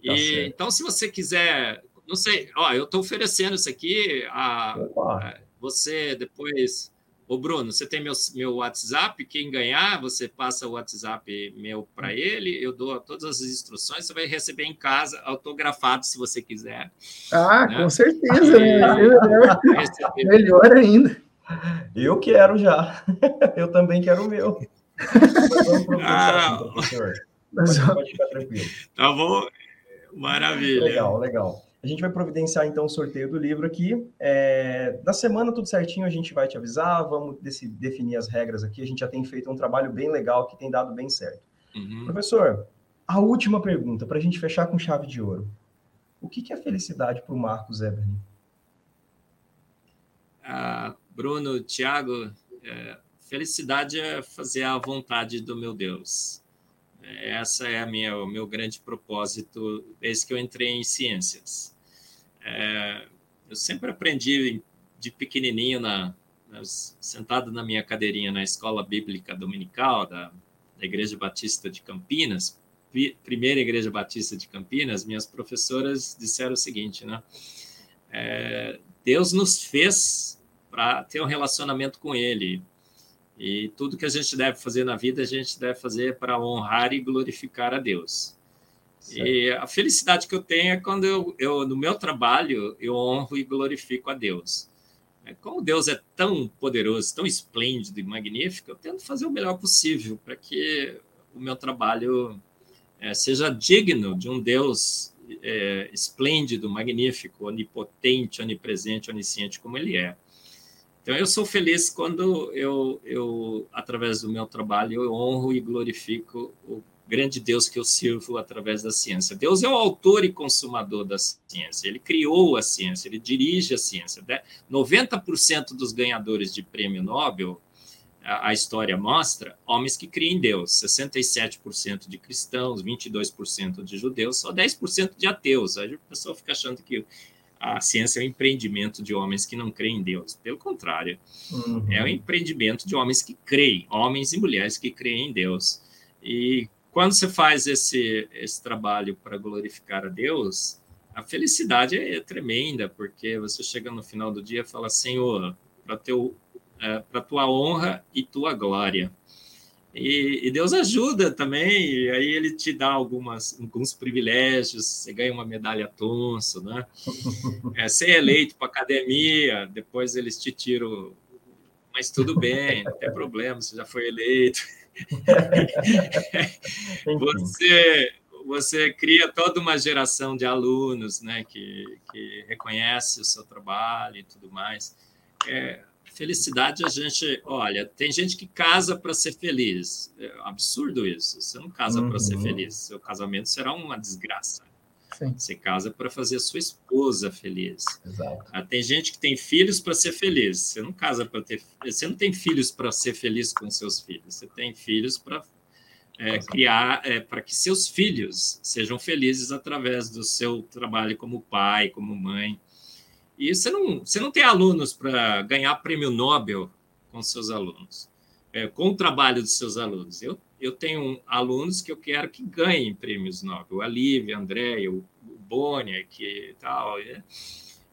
E, tá então, se você quiser, não sei, ó, eu estou oferecendo isso aqui a, a você depois Ô, Bruno, você tem meu, meu WhatsApp, quem ganhar, você passa o WhatsApp meu para ele, eu dou todas as instruções, você vai receber em casa, autografado, se você quiser. Ah, né? com certeza, né? É melhor ainda. Eu quero já. Eu também quero o meu. ah, Pode ficar tranquilo. Tá bom? Maravilha. Legal, legal. A gente vai providenciar então o sorteio do livro aqui. É, na semana, tudo certinho, a gente vai te avisar, vamos desse, definir as regras aqui. A gente já tem feito um trabalho bem legal que tem dado bem certo. Uhum. Professor, a última pergunta, para a gente fechar com chave de ouro. O que, que é felicidade para o Marcos Eberlin? Ah, Bruno, Tiago, é, felicidade é fazer a vontade do meu Deus. Essa é a minha, o meu grande propósito desde que eu entrei em ciências. É, eu sempre aprendi de pequenininho, na, sentado na minha cadeirinha na escola bíblica dominical da, da Igreja Batista de Campinas, primeira Igreja Batista de Campinas, minhas professoras disseram o seguinte, né? É, Deus nos fez para ter um relacionamento com Ele. E tudo que a gente deve fazer na vida, a gente deve fazer para honrar e glorificar a Deus. Certo. E a felicidade que eu tenho é quando eu, eu, no meu trabalho, eu honro e glorifico a Deus. É, como Deus é tão poderoso, tão esplêndido e magnífico, eu tento fazer o melhor possível para que o meu trabalho é, seja digno de um Deus é, esplêndido, magnífico, onipotente, onipresente, onisciente como Ele é. Então, eu sou feliz quando eu, eu, através do meu trabalho, eu honro e glorifico o grande Deus que eu sirvo através da ciência. Deus é o autor e consumador da ciência. Ele criou a ciência, ele dirige a ciência. 90% dos ganhadores de prêmio Nobel, a, história mostra, homens que criam em Deus. 67% de cristãos, 22% de judeus, só 10% de ateus. Aí a pessoa fica achando que a ciência é um empreendimento de homens que não creem em Deus. Pelo contrário, uhum. é um empreendimento de homens que creem, homens e mulheres que creem em Deus. E quando você faz esse, esse trabalho para glorificar a Deus, a felicidade é tremenda, porque você chega no final do dia e fala, Senhor, para teu é, para tua honra e tua glória. E, e, Deus ajuda também, e aí ele te dá algumas, alguns privilégios, você ganha uma medalha Tonso, né? É, ser eleito para academia, depois eles te tiram, mas tudo bem, não tem problema, você já foi eleito. você, você cria toda uma geração de alunos né, que, que reconhece o seu trabalho e tudo mais. É, felicidade a gente, olha, tem gente que casa para ser feliz. É absurdo isso. Você não casa uhum. para ser feliz. Seu casamento será uma desgraça. Sim. Você casa para fazer a sua esposa feliz. Ah, tem gente que tem filhos para ser feliz. Você não casa para ter. Você não tem filhos para ser feliz com seus filhos. Você tem filhos para é, criar, é, para que seus filhos sejam felizes através do seu trabalho como pai, como mãe. E você não, você não tem alunos para ganhar prêmio Nobel com seus alunos, é, com o trabalho dos seus alunos. Eu eu tenho alunos que eu quero que ganhem prêmios Nobel, a Lívia, a Andréia, o Boni, que tal. É,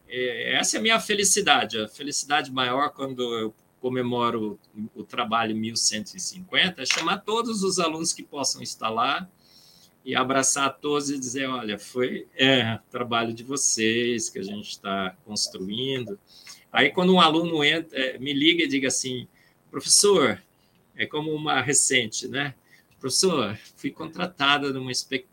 é, essa é a minha felicidade, a felicidade maior quando eu comemoro o, o trabalho 1150, é chamar todos os alunos que possam estar lá e abraçar todos e dizer, olha, foi é, trabalho de vocês que a gente está construindo. Aí, quando um aluno entra, é, me liga e diga assim, professor, é como uma recente, né? Professor, fui contratada numa,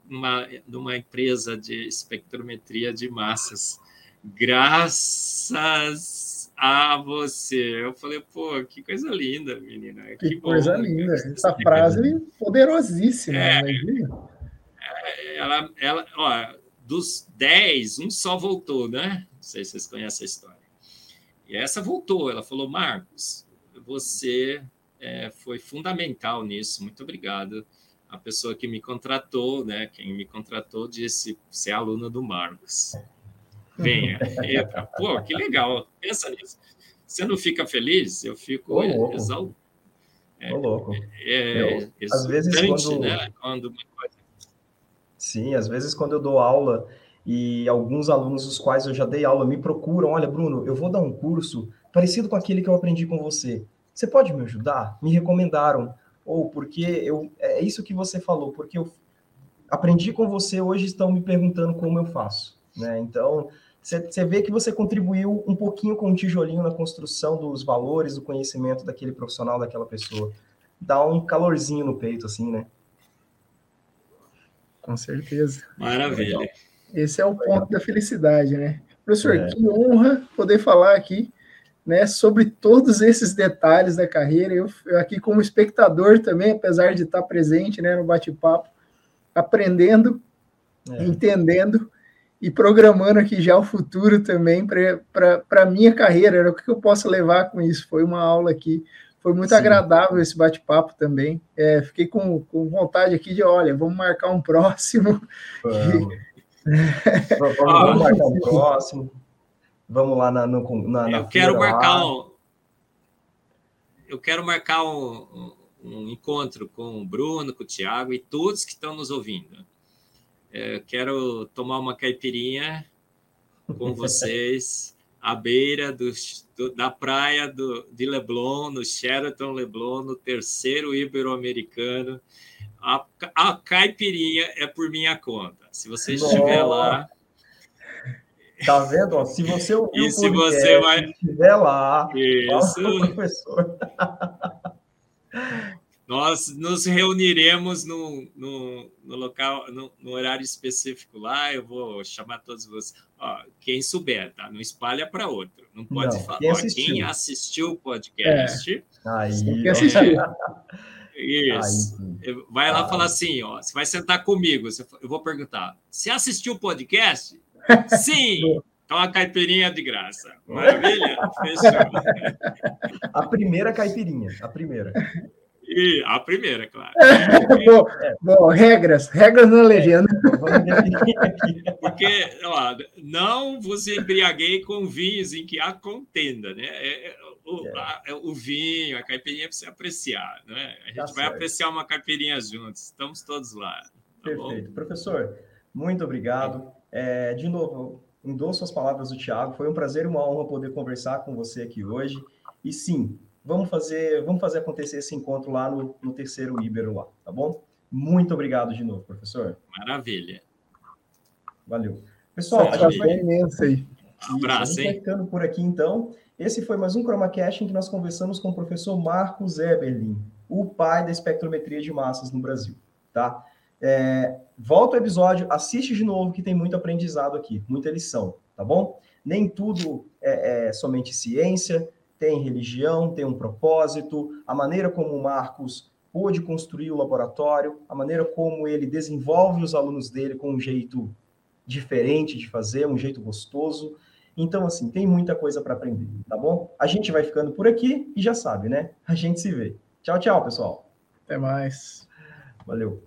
numa, numa empresa de espectrometria de massas. Graças a você. Eu falei, pô, que coisa linda, menina. Que, que coisa bom, linda. Essa frase poderosíssima, é, é, ela, ela, ó, dos 10, um só voltou, né? Não sei se vocês conhecem a história. E essa voltou. Ela falou, Marcos, você é, foi fundamental nisso. Muito obrigado. A pessoa que me contratou, né? Quem me contratou disse ser aluna do Marcos. Venha, entra. Pô, que legal. Pensa nisso. Você não fica feliz? Eu fico exaltado. É, louco. É, é, às vezes quando... Né? quando Sim, às vezes quando eu dou aula e alguns alunos os quais eu já dei aula me procuram, olha, Bruno, eu vou dar um curso parecido com aquele que eu aprendi com você. Você pode me ajudar? Me recomendaram. Ou porque eu. É isso que você falou, porque eu aprendi com você, hoje estão me perguntando como eu faço. Né? Então, você vê que você contribuiu um pouquinho com um tijolinho na construção dos valores, do conhecimento daquele profissional, daquela pessoa. Dá um calorzinho no peito, assim, né? Com certeza. Maravilha. Esse é o ponto da felicidade, né? Professor, é. que honra poder falar aqui né, sobre todos esses detalhes da carreira. Eu, eu, aqui como espectador também, apesar de estar presente né, no bate-papo, aprendendo, é. entendendo e programando aqui já o futuro também para a minha carreira. Né, o que eu posso levar com isso? Foi uma aula aqui, foi muito Sim. agradável esse bate-papo também. É, fiquei com, com vontade aqui de, olha, vamos marcar um próximo. Vamos, vamos marcar um próximo. Vamos lá na, no, na, na Eu quero marcar um. Eu quero marcar um, um, encontro com o Bruno, com o Tiago e todos que estão nos ouvindo. É, eu quero tomar uma caipirinha com vocês à beira do, do, da praia do, de Leblon, no Sheraton Leblon, no terceiro Ibero-Americano. A, a caipirinha é por minha conta. Se você estiver lá, Tá vendo? Ó, se você ouvir e se você vai... estiver lá, Isso. professor. Nós nos reuniremos no, no, no local, no, no, horário específico lá. Eu vou chamar todos vocês. Ó, quem souber, tá? Não espalha para outro. Não pode Não, falar. Quem assistiu, quem assistiu o podcast. É. Aí, quem assistiu. Isso. Aí, vai lá falar assim, ó. Você vai sentar comigo. Eu vou perguntar. Você assistiu o podcast? Sim! Então a caipirinha de graça. Maravilha? Fechou. A primeira caipirinha, a primeira. E a primeira, claro. bom, bom, regras, regras na legenda. É, porque, ó, não vos embriaguei com vinhos em que há contenda, né? É, é o, é. A, o, vinho, a caipirinha para você apreciar, né? A gente tá vai certo. apreciar uma caipirinha juntos. Estamos todos lá. Tá Perfeito. Bom? Professor, muito obrigado. É, de novo, endosso as palavras do Tiago. Foi um prazer e uma honra poder conversar com você aqui hoje. E sim, vamos fazer, vamos fazer acontecer esse encontro lá no, no terceiro Ibero lá, tá bom? Muito obrigado de novo, professor. Maravilha. Valeu. Pessoal, a gente vai... imensa aí. Um abraço, hein? ficando por aqui, então. Esse foi mais um ChromaCast em que nós conversamos com o professor Marcos Eberlin, o pai da espectrometria de massas no Brasil, tá? É, volta o episódio, assiste de novo, que tem muito aprendizado aqui, muita lição, tá bom? Nem tudo é, é somente ciência, tem religião, tem um propósito, a maneira como o Marcos pôde construir o laboratório, a maneira como ele desenvolve os alunos dele com um jeito diferente de fazer, um jeito gostoso. Então, assim, tem muita coisa para aprender, tá bom? A gente vai ficando por aqui e já sabe, né? A gente se vê. Tchau, tchau, pessoal. Até mais. Valeu.